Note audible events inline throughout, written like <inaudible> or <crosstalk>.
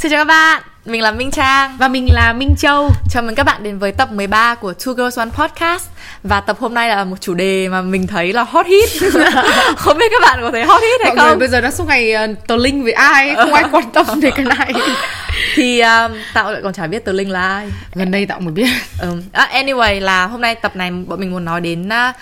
Xin chào các bạn, mình là Minh Trang. Và mình là Minh Châu. Chào mừng các bạn đến với tập 13 của Two Girls One Podcast. Và tập hôm nay là một chủ đề mà mình thấy là hot hit. <laughs> Không biết các bạn có thấy hot hit hay Mọi không? người bây giờ đang suốt ngày uh, tờ linh với ai Không ai quan tâm về cái này. <laughs> Thì um, Tạo lại còn chả biết Tờ Linh là ai. Gần đây Tạo mới biết. Um, à, Anyway là hôm nay tập này bọn mình muốn nói đến uh,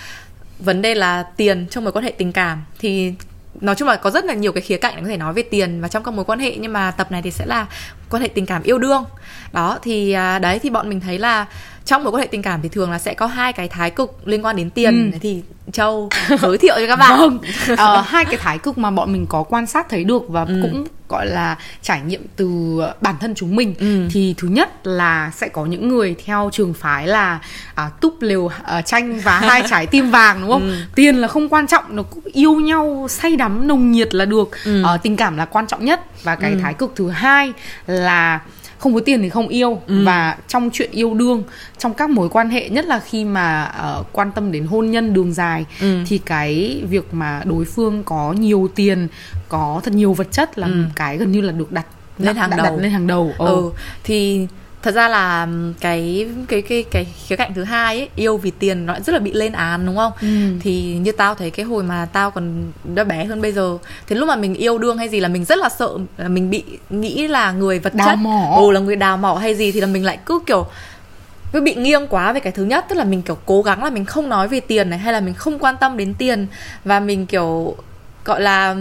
Vấn đề là tiền trong mối quan hệ tình cảm. Thì nói chung là có rất là nhiều cái khía cạnh để có thể nói về tiền và trong các mối quan hệ, nhưng mà tập này thì sẽ là quan hệ tình cảm yêu đương. Đó, thì à, đấy, thì bọn mình thấy là trong mối quan hệ tình cảm thì thường là sẽ có hai cái thái cực liên quan đến tiền ừ. thì châu giới thiệu cho các bạn vâng uh, hai cái thái cực mà bọn mình có quan sát thấy được và ừ. cũng gọi là trải nghiệm từ bản thân chúng mình ừ. thì thứ nhất là sẽ có những người theo trường phái là à, túp lều à, chanh và hai trái tim vàng đúng không ừ. tiền là không quan trọng nó cũng yêu nhau say đắm nồng nhiệt là được ừ. à, tình cảm là quan trọng nhất và cái ừ. thái cực thứ hai là không có tiền thì không yêu ừ. và trong chuyện yêu đương trong các mối quan hệ nhất là khi mà uh, quan tâm đến hôn nhân đường dài ừ. thì cái việc mà đối phương có nhiều tiền có thật nhiều vật chất là ừ. cái gần như là được đặt lên hàng đặt, đầu đặt lên hàng đầu ừ. ừ thì thật ra là cái cái cái cái khía cạnh thứ hai ấy yêu vì tiền nó rất là bị lên án đúng không ừ. thì như tao thấy cái hồi mà tao còn đã bé hơn bây giờ thì lúc mà mình yêu đương hay gì là mình rất là sợ là mình bị nghĩ là người vật đào chất mỏ. ồ là người đào mỏ hay gì thì là mình lại cứ kiểu cứ bị nghiêng quá về cái thứ nhất tức là mình kiểu cố gắng là mình không nói về tiền này hay là mình không quan tâm đến tiền và mình kiểu gọi là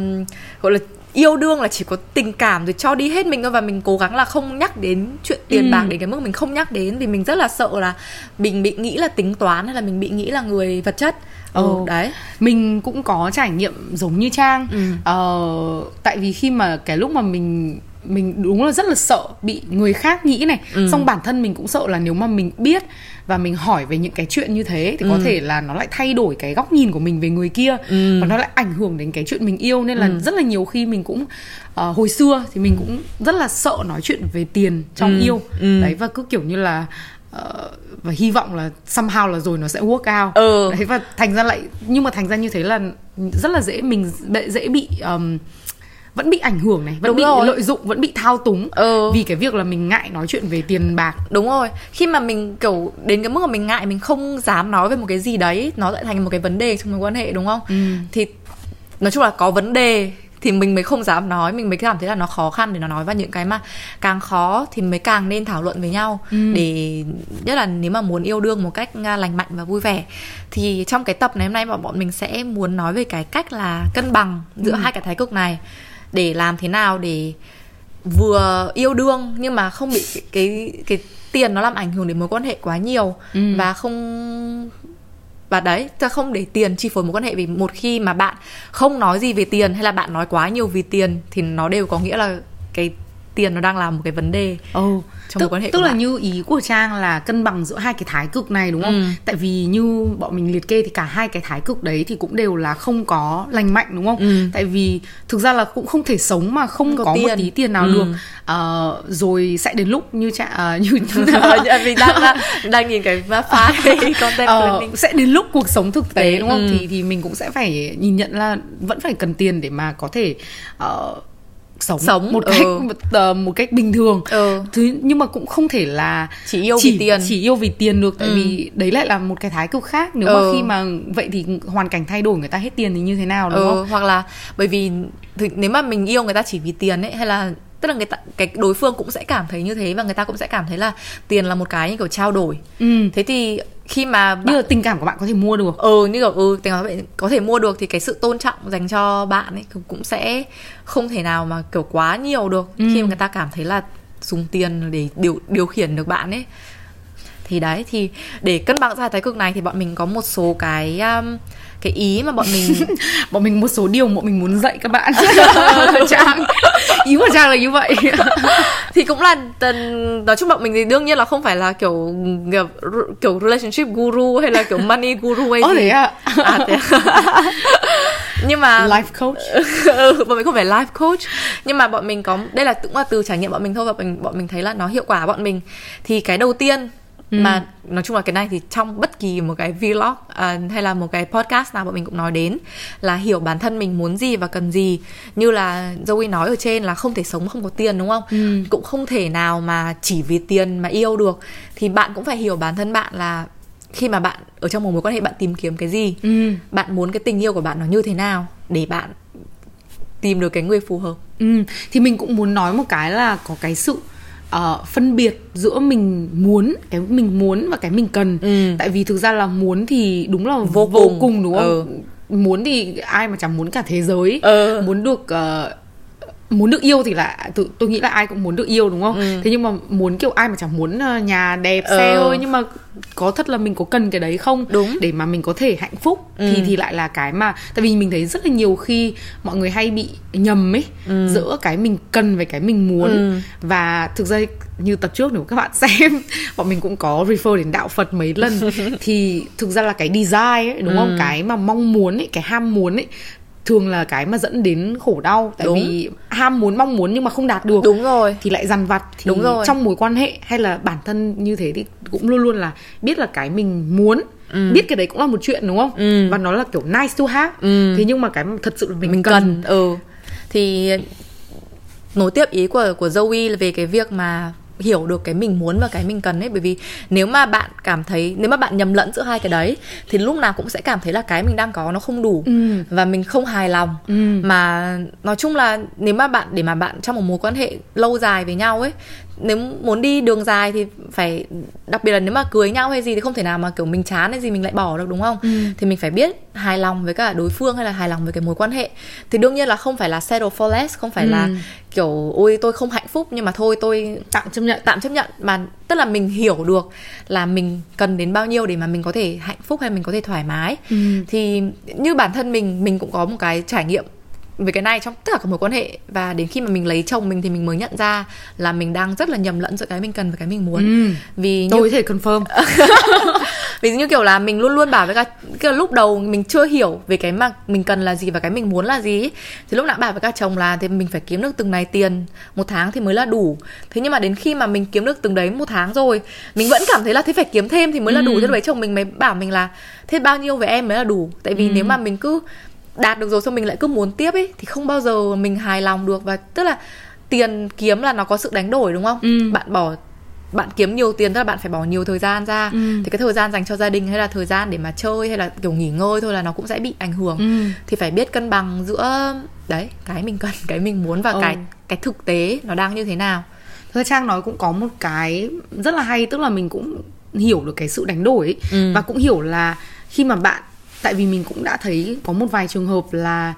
gọi là yêu đương là chỉ có tình cảm rồi cho đi hết mình thôi. Và mình cố gắng là không nhắc đến chuyện tiền ừ. bạc đến cái mức mình không nhắc đến. Vì mình rất là sợ là mình bị nghĩ là tính toán hay là mình bị nghĩ là người vật chất. Ừ, ừ đấy. Mình cũng có trải nghiệm giống như trang. Ừ. ờ, tại vì khi mà cái lúc mà mình mình đúng là rất là sợ bị người khác nghĩ này. Ừ. xong bản thân mình cũng sợ là nếu mà mình biết và mình hỏi về những cái chuyện như thế thì ừ. có thể là nó lại thay đổi cái góc nhìn của mình về người kia ừ. và nó lại ảnh hưởng đến cái chuyện mình yêu nên là ừ. rất là nhiều khi mình cũng uh, hồi xưa thì mình cũng rất là sợ nói chuyện về tiền trong ừ. yêu ừ. đấy và cứ kiểu như là uh, và hy vọng là somehow là rồi nó sẽ work out ừ. đấy và thành ra lại nhưng mà thành ra như thế là rất là dễ mình dễ bị um, vẫn bị ảnh hưởng này vẫn đúng bị rồi. lợi dụng vẫn bị thao túng ừ. vì cái việc là mình ngại nói chuyện về tiền bạc đúng rồi khi mà mình kiểu đến cái mức mà mình ngại mình không dám nói về một cái gì đấy nó lại thành một cái vấn đề trong mối quan hệ đúng không ừ. thì nói chung là có vấn đề thì mình mới không dám nói mình mới cảm thấy là nó khó khăn để nó nói và những cái mà càng khó thì mới càng nên thảo luận với nhau ừ. để nhất là nếu mà muốn yêu đương một cách à, lành mạnh và vui vẻ thì trong cái tập này hôm nay bọn mình sẽ muốn nói về cái cách là cân bằng giữa ừ. hai cái thái cực này để làm thế nào để vừa yêu đương nhưng mà không bị cái cái, cái tiền nó làm ảnh hưởng đến mối quan hệ quá nhiều ừ. và không và đấy ta không để tiền chi phối mối quan hệ vì một khi mà bạn không nói gì về tiền hay là bạn nói quá nhiều vì tiền thì nó đều có nghĩa là cái tiền nó đang là một cái vấn đề oh. trong tức, quan hệ tức là bạn. như ý của trang là cân bằng giữa hai cái thái cực này đúng không ừ. tại vì như bọn mình liệt kê thì cả hai cái thái cực đấy thì cũng đều là không có lành mạnh đúng không ừ. tại vì thực ra là cũng không thể sống mà không, không có, có một tí tiền nào ừ. được uh, rồi sẽ đến lúc như cha uh, như <laughs> vì đang đang, <laughs> đang nhìn cái file content uh, sẽ đến lúc cuộc sống thực tế đúng không ừ. thì thì mình cũng sẽ phải nhìn nhận là vẫn phải cần tiền để mà có thể uh, sống, sống một cách ừ. một, uh, một cách bình thường ừ. thứ nhưng mà cũng không thể là chỉ yêu chỉ, vì tiền chỉ yêu vì tiền được tại ừ. vì đấy lại là một cái thái cực khác nếu ừ. mà khi mà vậy thì hoàn cảnh thay đổi người ta hết tiền thì như thế nào đúng ừ. không hoặc là bởi vì nếu mà mình yêu người ta chỉ vì tiền ấy hay là tức là người ta cái đối phương cũng sẽ cảm thấy như thế và người ta cũng sẽ cảm thấy là tiền là một cái như kiểu trao đổi ừ. thế thì khi mà bạn... như là tình cảm của bạn có thể mua được ừ như kiểu ừ tình cảm của bạn có thể mua được thì cái sự tôn trọng dành cho bạn ấy cũng sẽ không thể nào mà kiểu quá nhiều được ừ. khi mà người ta cảm thấy là dùng tiền để điều điều khiển được bạn ấy thì đấy thì để cân bằng ra thái cực này thì bọn mình có một số cái um, cái ý mà bọn mình <laughs> bọn mình một số điều bọn mình muốn dạy các bạn. <laughs> Trang ý của trang là như vậy. <laughs> Thì cũng là nói chung bọn mình thì đương nhiên là không phải là kiểu kiểu, kiểu relationship guru hay là kiểu money guru hay gì. thế à? à thế à? nhưng mà life coach. Ừ, bọn mình không phải life coach. Nhưng mà bọn mình có đây là cũng là từ trải nghiệm bọn mình thôi và bọn mình bọn mình thấy là nó hiệu quả bọn mình. Thì cái đầu tiên ừ. mà nói chung là cái này thì trong bất kỳ một cái vlog uh, hay là một cái podcast nào bọn mình cũng nói đến là hiểu bản thân mình muốn gì và cần gì như là Zoe nói ở trên là không thể sống không có tiền đúng không ừ. cũng không thể nào mà chỉ vì tiền mà yêu được thì bạn cũng phải hiểu bản thân bạn là khi mà bạn ở trong một mối quan hệ bạn tìm kiếm cái gì ừ. bạn muốn cái tình yêu của bạn nó như thế nào để bạn tìm được cái người phù hợp ừ. thì mình cũng muốn nói một cái là có cái sự uh, phân biệt giữa mình muốn cái mình muốn và cái mình cần ừ. tại vì thực ra là muốn thì đúng là vô, vô cùng. cùng đúng không ừ. muốn thì ai mà chẳng muốn cả thế giới ừ. muốn được uh, muốn được yêu thì là tôi, tôi nghĩ là ai cũng muốn được yêu đúng không ừ. thế nhưng mà muốn kiểu ai mà chẳng muốn ờ, nhà đẹp ừ. xe ơi nhưng mà có thật là mình có cần cái đấy không đúng để mà mình có thể hạnh phúc ừ. thì thì lại là cái mà tại vì mình thấy rất là nhiều khi mọi người hay bị nhầm ấy ừ. giữa cái mình cần với cái mình muốn ừ. và thực ra như tập trước nếu các bạn <laughs> xem bọn mình cũng có refer đến đạo Phật mấy lần <laughs> thì thực ra là cái desire ấy đúng ừ. không cái mà mong muốn ấy cái ham muốn ấy thường là cái mà dẫn đến khổ đau tại đúng. vì ham muốn mong muốn nhưng mà không đạt được đúng rồi thì lại dằn vặt thì đúng rồi. trong mối quan hệ hay là bản thân như thế thì cũng luôn luôn là biết là cái mình muốn ừ. biết cái đấy cũng là một chuyện đúng không ừ. và nó là kiểu nice to have ừ. thế nhưng mà cái thật sự là mình, mình cần. cần ừ thì nối tiếp ý của của Zoe về cái việc mà hiểu được cái mình muốn và cái mình cần ấy bởi vì nếu mà bạn cảm thấy nếu mà bạn nhầm lẫn giữa hai cái đấy thì lúc nào cũng sẽ cảm thấy là cái mình đang có nó không đủ ừ. và mình không hài lòng ừ. mà nói chung là nếu mà bạn để mà bạn trong một mối quan hệ lâu dài với nhau ấy nếu muốn đi đường dài thì phải đặc biệt là nếu mà cưới nhau hay gì thì không thể nào mà kiểu mình chán hay gì mình lại bỏ được đúng không ừ. thì mình phải biết hài lòng với cả đối phương hay là hài lòng với cái mối quan hệ thì đương nhiên là không phải là settle for less không phải ừ. là kiểu ôi tôi không hạnh phúc nhưng mà thôi tôi tạm chấp nhận tạm chấp nhận mà tức là mình hiểu được là mình cần đến bao nhiêu để mà mình có thể hạnh phúc hay mình có thể thoải mái ừ. thì như bản thân mình mình cũng có một cái trải nghiệm về cái này trong tất cả các mối quan hệ và đến khi mà mình lấy chồng mình thì mình mới nhận ra là mình đang rất là nhầm lẫn giữa cái mình cần và cái mình muốn ừ. vì tôi như... thể confirm <laughs> vì như kiểu là mình luôn luôn bảo với các kiểu lúc đầu mình chưa hiểu về cái mà mình cần là gì và cái mình muốn là gì thì lúc nào bảo với các chồng là thì mình phải kiếm được từng này tiền một tháng thì mới là đủ thế nhưng mà đến khi mà mình kiếm được từng đấy một tháng rồi mình vẫn cảm thấy là thế phải kiếm thêm thì mới là đủ ừ. thế lúc đấy chồng mình mới bảo mình là thế bao nhiêu với em mới là đủ tại vì ừ. nếu mà mình cứ đạt được rồi xong mình lại cứ muốn tiếp ấy thì không bao giờ mình hài lòng được và tức là tiền kiếm là nó có sự đánh đổi đúng không ừ. bạn bỏ bạn kiếm nhiều tiền tức là bạn phải bỏ nhiều thời gian ra ừ. thì cái thời gian dành cho gia đình hay là thời gian để mà chơi hay là kiểu nghỉ ngơi thôi là nó cũng sẽ bị ảnh hưởng ừ. thì phải biết cân bằng giữa đấy cái mình cần cái mình muốn và ừ. cái cái thực tế nó đang như thế nào Thưa Trang nói cũng có một cái rất là hay tức là mình cũng hiểu được cái sự đánh đổi ấy, ừ. và cũng hiểu là khi mà bạn tại vì mình cũng đã thấy có một vài trường hợp là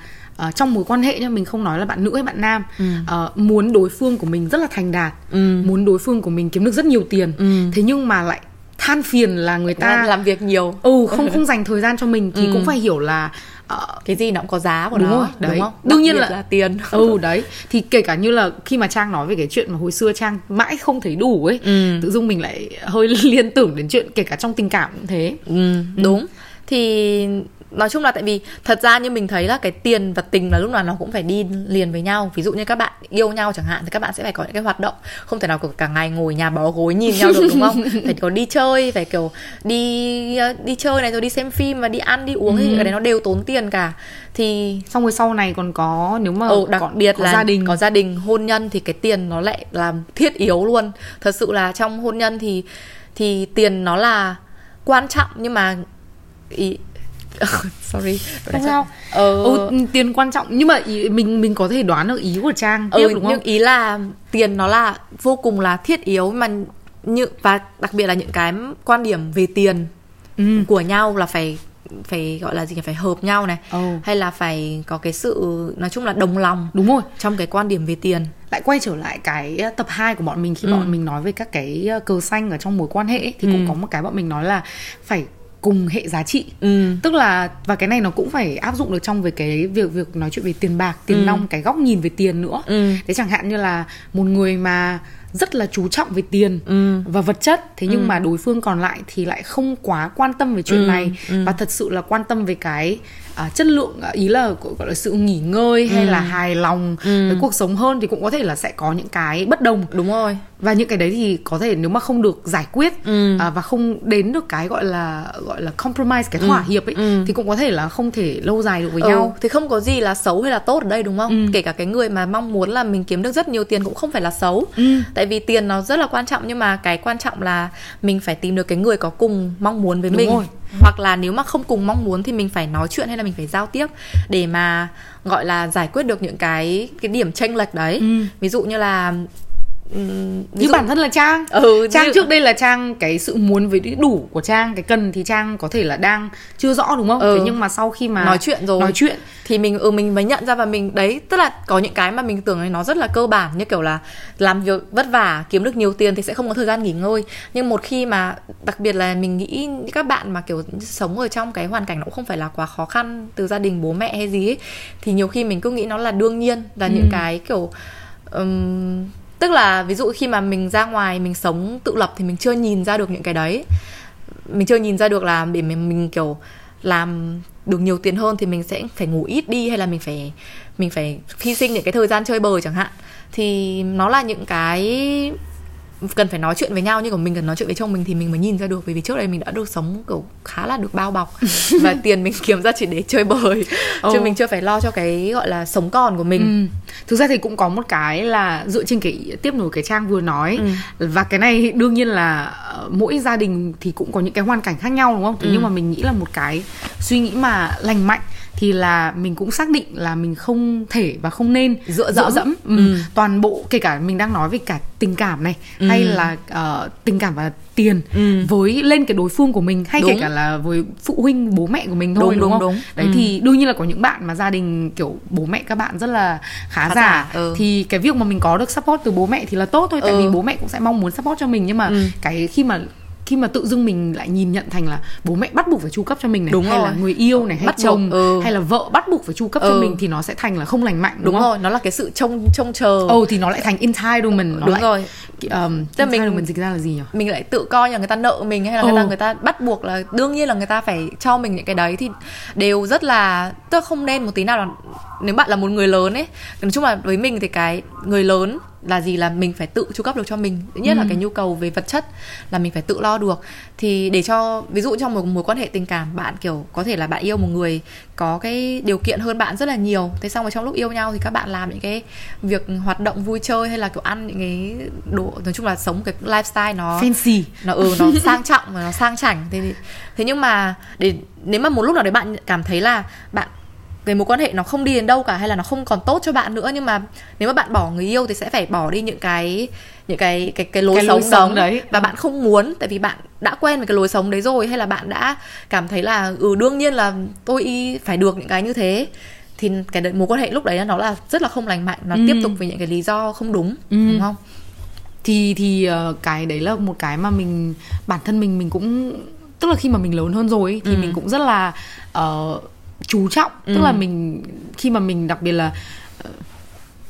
uh, trong mối quan hệ nhá mình không nói là bạn nữ hay bạn nam ừ. uh, muốn đối phương của mình rất là thành đạt ừ. muốn đối phương của mình kiếm được rất nhiều tiền ừ. thế nhưng mà lại than phiền là người ta làm việc nhiều ừ không không dành thời gian cho mình thì ừ. cũng phải hiểu là uh, cái gì nó cũng có giá của đúng nó rồi, đấy. đúng không đương nhiên là, là tiền ừ đấy thì kể cả như là khi mà trang nói về cái chuyện mà hồi xưa trang mãi không thấy đủ ấy ừ. tự dưng mình lại hơi <laughs> liên tưởng đến chuyện kể cả trong tình cảm cũng thế ừ, đúng ừ thì nói chung là tại vì thật ra như mình thấy là cái tiền và tình là lúc nào nó cũng phải đi liền với nhau. Ví dụ như các bạn yêu nhau chẳng hạn thì các bạn sẽ phải có những cái hoạt động. Không thể nào cả ngày ngồi nhà bó gối nhìn nhau được đúng không? <laughs> Phải có đi chơi phải kiểu đi đi chơi này rồi đi xem phim và đi ăn đi uống ừ. thì cái đấy nó đều tốn tiền cả. Thì xong rồi sau này còn có nếu mà ừ, đặc có, biệt có là gia đình. có gia đình hôn nhân thì cái tiền nó lại làm thiết yếu luôn. Thật sự là trong hôn nhân thì thì tiền nó là quan trọng nhưng mà ý. <laughs> Sorry. Không sao. ờ... ừ, tiền quan trọng. Nhưng mà ý, mình mình có thể đoán được ý của trang ừ, đúng không? nhưng ý là tiền nó là vô cùng là thiết yếu mà như và đặc biệt là những cái quan điểm về tiền ừ. của nhau là phải phải gọi là gì phải hợp nhau này. Oh. hay là phải có cái sự nói chung là đồng lòng đúng rồi. trong cái quan điểm về tiền. Lại quay trở lại cái tập 2 của bọn mình khi ừ. bọn mình nói về các cái cờ xanh ở trong mối quan hệ ấy, thì ừ. cũng có một cái bọn mình nói là phải cùng hệ giá trị ừ. tức là và cái này nó cũng phải áp dụng được trong về cái việc việc nói chuyện về tiền bạc tiền ừ. nong cái góc nhìn về tiền nữa ừ. thế chẳng hạn như là một người mà rất là chú trọng về tiền ừ. và vật chất thế nhưng ừ. mà đối phương còn lại thì lại không quá quan tâm về chuyện ừ. này ừ. và thật sự là quan tâm về cái à, chất lượng à, ý là gọi là sự nghỉ ngơi hay là hài lòng với cuộc sống hơn thì cũng có thể là sẽ có những cái bất đồng đúng rồi và những cái đấy thì có thể nếu mà không được giải quyết à, và không đến được cái gọi là gọi là compromise cái thỏa hiệp ấy thì cũng có thể là không thể lâu dài được với ừ, nhau. thì không có gì là xấu hay là tốt ở đây đúng không? Kể cả cái người mà mong muốn là mình kiếm được rất nhiều tiền cũng không phải là xấu. Tại vì tiền nó rất là quan trọng nhưng mà cái quan trọng là mình phải tìm được cái người có cùng mong muốn với Đúng mình. rồi. hoặc là nếu mà không cùng mong muốn thì mình phải nói chuyện hay là mình phải giao tiếp để mà gọi là giải quyết được những cái cái điểm chênh lệch đấy. Ví dụ như là như dụ- bản thân là trang. Ừ, trang dụ- trước đây là trang cái sự muốn với đủ của trang cái cần thì trang có thể là đang chưa rõ đúng không? Ừ. thế nhưng mà sau khi mà nói chuyện rồi. Nói chuyện. Thì mình ừ mình mới nhận ra và mình đấy tức là có những cái mà mình tưởng nó rất là cơ bản như kiểu là làm việc vất vả kiếm được nhiều tiền thì sẽ không có thời gian nghỉ ngơi. Nhưng một khi mà đặc biệt là mình nghĩ các bạn mà kiểu sống ở trong cái hoàn cảnh nó cũng không phải là quá khó khăn từ gia đình bố mẹ hay gì ấy, thì nhiều khi mình cứ nghĩ nó là đương nhiên là những cái kiểu ừm, tức là ví dụ khi mà mình ra ngoài mình sống tự lập thì mình chưa nhìn ra được những cái đấy. Mình chưa nhìn ra được là để mình, mình kiểu làm được nhiều tiền hơn thì mình sẽ phải ngủ ít đi hay là mình phải mình phải hy sinh những cái thời gian chơi bời chẳng hạn. Thì nó là những cái cần phải nói chuyện với nhau nhưng còn mình cần nói chuyện với chồng mình thì mình mới nhìn ra được bởi vì trước đây mình đã được sống kiểu khá là được bao bọc <laughs> và tiền mình kiếm ra chỉ để chơi bời chứ Ồ. mình chưa phải lo cho cái gọi là sống còn của mình Ừ. Thực ra thì cũng có một cái là dựa trên cái tiếp nối cái trang vừa nói và cái này đương nhiên là ờ, mỗi gia đình thì cũng có những cái hoàn cảnh khác nhau đúng không? Thế nhưng mà mình nghĩ là một cái suy nghĩ mà lành mạnh thì là mình cũng xác định là mình không thể và không nên Dựa dẫm. Ừ. toàn bộ kể cả mình đang nói về cả tình cảm này hay là ờ, tình cảm và tiền với lên cái đối phương của mình hay kể Đúng. cả là với phụ huynh bố mẹ của mình thôi Đúng, đúng, đúng, không? đúng. Đấy Ừ. thì đương nhiên là có những bạn mà gia đình kiểu bố mẹ các bạn rất là khá, Khá giả, giả, ừ. thì cái việc mà mình có được support từ bố mẹ thì là tốt thôi tại Ừ. vì bố mẹ cũng sẽ mong muốn support cho mình nhưng mà Ừ. cái khi mà khi mà tự dưng mình lại nhìn nhận thành là bố mẹ bắt buộc phải chu cấp cho mình này Đúng hay rồi. là người yêu này hay Bắt buộc, chồng ừ. hay là vợ bắt buộc phải chu cấp cho Ừ. mình thì nó sẽ thành là không lành mạnh đúng, đúng không? rồi nó là cái sự trông trông chờ Ồ thì nó lại thành entitlement nó đúng lại, rồi um, Tức là mình- entitlement dịch ra là gì nhỉ? mình lại tự coi là người ta nợ mình hay là người ta Ừ. người ta bắt buộc là đương nhiên là người ta phải cho mình những cái đấy thì đều rất là tức là không nên một tí nào là nếu bạn là một người lớn ấy nói chung là với mình thì cái người lớn là gì? Là mình phải tự chu cấp được cho mình. Thứ nhất là cái nhu cầu về vật chất là mình phải tự lo được. Thì để cho ví dụ trong một mối quan hệ tình cảm bạn kiểu có thể là bạn yêu một người có cái điều kiện hơn bạn rất là nhiều. Thế xong rồi trong lúc yêu nhau thì các bạn làm những cái việc hoạt động vui chơi hay là kiểu ăn những cái đồ nói chung là sống cái lifestyle nó Fancy. nó ừ nó sang trọng và nó sang chảnh. Thế thế nhưng mà để nếu mà một lúc nào đấy bạn cảm thấy là bạn cái mối quan hệ nó không đi đến đâu cả hay là nó không còn tốt cho bạn nữa. Nhưng mà nếu mà bạn bỏ người yêu thì sẽ phải bỏ đi những cái những cái cái cái lối Cái sống, lối sống đấy. Và bạn không muốn tại vì bạn đã quen với cái lối sống đấy rồi hay là bạn đã cảm thấy là ừ đương nhiên là tôi y phải được những cái như thế thì cái mối quan hệ lúc đấy nó là rất là không lành mạnh nó tiếp tục với những cái lý do không đúng đúng không? Thì thì ờ, cái đấy là một cái mà mình bản thân mình mình cũng tức là khi mà mình lớn hơn rồi ấy, thì mình cũng rất là ờ, chú trọng. Tức là mình khi mà mình đặc biệt là ờ,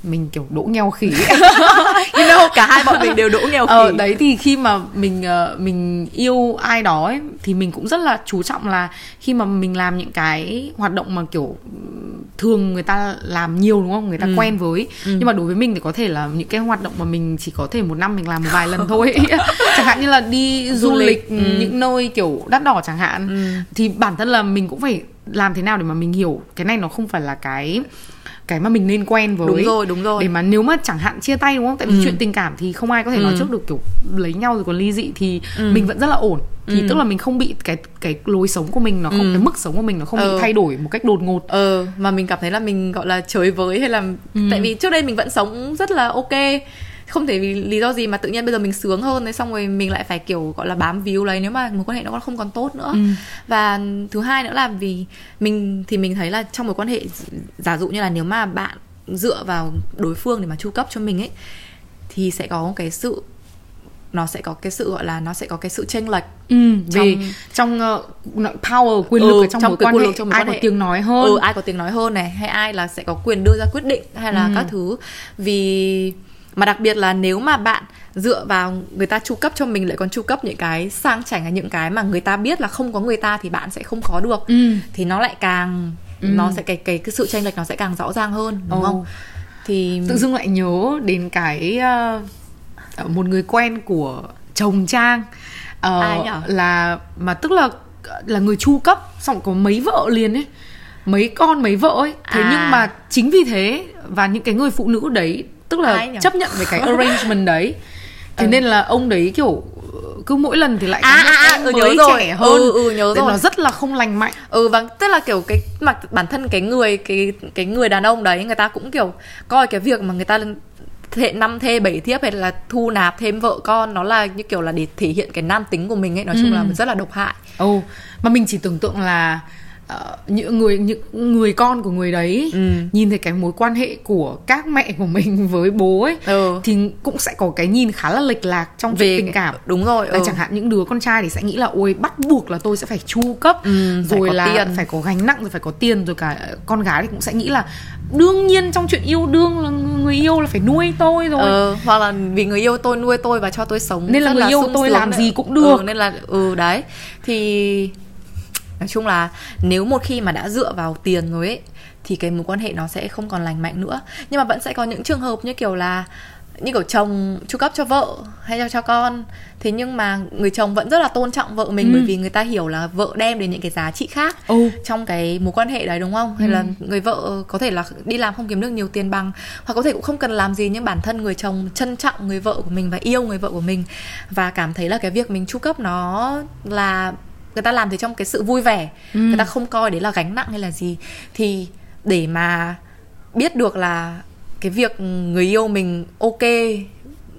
mình kiểu đỗ nghèo khỉ <laughs> you know cả hai bọn mình đều đỗ nghèo ờ khỉ. đấy thì khi mà mình ờ, mình yêu ai đó ấy, thì mình cũng rất là chú trọng là khi mà mình làm những cái hoạt động mà kiểu ừm, thường người ta làm nhiều đúng không? Người ta quen với. Nhưng mà đối với mình thì có thể là những cái hoạt động mà mình chỉ có thể một năm mình làm một vài lần thôi <laughs> <laughs> chẳng hạn như là đi du, Du lịch, lịch, những nơi kiểu đắt đỏ chẳng hạn. Thì bản thân là mình cũng phải làm thế nào để mà mình hiểu? Cái này nó không phải là cái cái mà mình nên quen với. Đúng rồi, đúng rồi. để mà nếu mà chẳng hạn chia tay đúng không? Tại vì chuyện tình cảm thì không ai có thể nói trước được kiểu lấy nhau rồi còn ly dị thì mình vẫn rất là ổn. Thì tức là mình không bị cái cái lối sống của mình nó không cái mức sống của mình nó không bị Ừ. thay đổi một cách đột ngột. Ờ mà mình cảm thấy là mình gọi là chơi với hay là tại vì trước đây mình vẫn sống rất là ok không thể vì lý do gì mà tự nhiên bây giờ mình sướng hơn đấy xong rồi mình lại phải kiểu gọi là bám víu lấy nếu mà mối quan hệ nó không còn tốt nữa. Và thứ hai nữa là vì mình thì mình thấy là trong mối quan hệ giả dụ như là nếu mà bạn dựa vào đối phương để mà chu cấp cho mình ấy thì sẽ có cái sự nó sẽ có cái sự gọi là nó sẽ có cái sự chênh lệch ừ, về Trong- trong uh, power quyền Ừ, lực ở trong, trong mối quan hệ lực trong mối ai quan có hệ. tiếng nói hơn. Ừ, ai có tiếng nói hơn này hay ai là sẽ có quyền đưa ra quyết định hay là các thứ. Vì mà đặc biệt là nếu mà bạn dựa vào người ta chu cấp cho mình lại còn chu cấp những cái sang chảnh hay những cái mà người ta biết là không có người ta thì bạn sẽ không có được Ừ. thì nó lại càng ừ. nó sẽ cái cái cái sự tranh lệch nó sẽ càng rõ ràng hơn đúng oh. không thì tự dưng lại nhớ đến cái uh, một người quen của chồng trang uh, Ai nhỉ? là mà tức là là người chu cấp xong có mấy vợ liền ấy mấy con mấy vợ ấy thế à. nhưng mà chính vì thế và những cái người phụ nữ đấy tức là chấp nhận về cái arrangement đấy thế ừ. nên là ông đấy kiểu cứ mỗi lần thì lại à, à, à, ừ, mới nhớ rồi. trẻ hơn ừ, ừ, nhớ rồi. nó rất là không lành mạnh ừ vâng tức là kiểu cái mặt bản thân cái người cái cái người đàn ông đấy người ta cũng kiểu coi cái việc mà người ta thệ năm thê bảy thiếp hay là thu nạp thêm vợ con nó là như kiểu là để thể hiện cái nam tính của mình ấy nói chung ừ. là rất là độc hại ồ oh, mà mình chỉ tưởng tượng là uh, những người những người con của người đấy ừ. nhìn thấy cái mối quan hệ của các mẹ của mình <laughs> với bố ấy ừ. thì cũng sẽ có cái nhìn khá là lệch lạc trong về tình cảm đúng rồi là ừ. chẳng hạn những đứa con trai thì sẽ nghĩ là ôi bắt buộc là tôi sẽ phải chu cấp ừ, rồi là tiền. phải có gánh nặng rồi phải có tiền rồi cả con gái thì cũng sẽ nghĩ là đương nhiên trong chuyện yêu đương là người yêu là phải nuôi tôi rồi ừ, hoặc là vì người yêu tôi nuôi tôi và cho tôi sống nên là người yêu tôi làm gì cũng được ừ, nên là ừ đấy thì nói chung là nếu một khi mà đã dựa vào tiền rồi ấy thì cái mối quan hệ nó sẽ không còn lành mạnh nữa nhưng mà vẫn sẽ có những trường hợp như kiểu là như kiểu chồng chu cấp cho vợ hay cho cho con thế nhưng mà người chồng vẫn rất là tôn trọng vợ mình ừ. bởi vì người ta hiểu là vợ đem đến những cái giá trị khác ừ. trong cái mối quan hệ đấy đúng không hay ừ. là người vợ có thể là đi làm không kiếm được nhiều tiền bằng hoặc có thể cũng không cần làm gì nhưng bản thân người chồng trân trọng người vợ của mình và yêu người vợ của mình và cảm thấy là cái việc mình chu cấp nó là người ta làm thì trong cái sự vui vẻ ừ. người ta không coi đấy là gánh nặng hay là gì thì để mà biết được là cái việc người yêu mình ok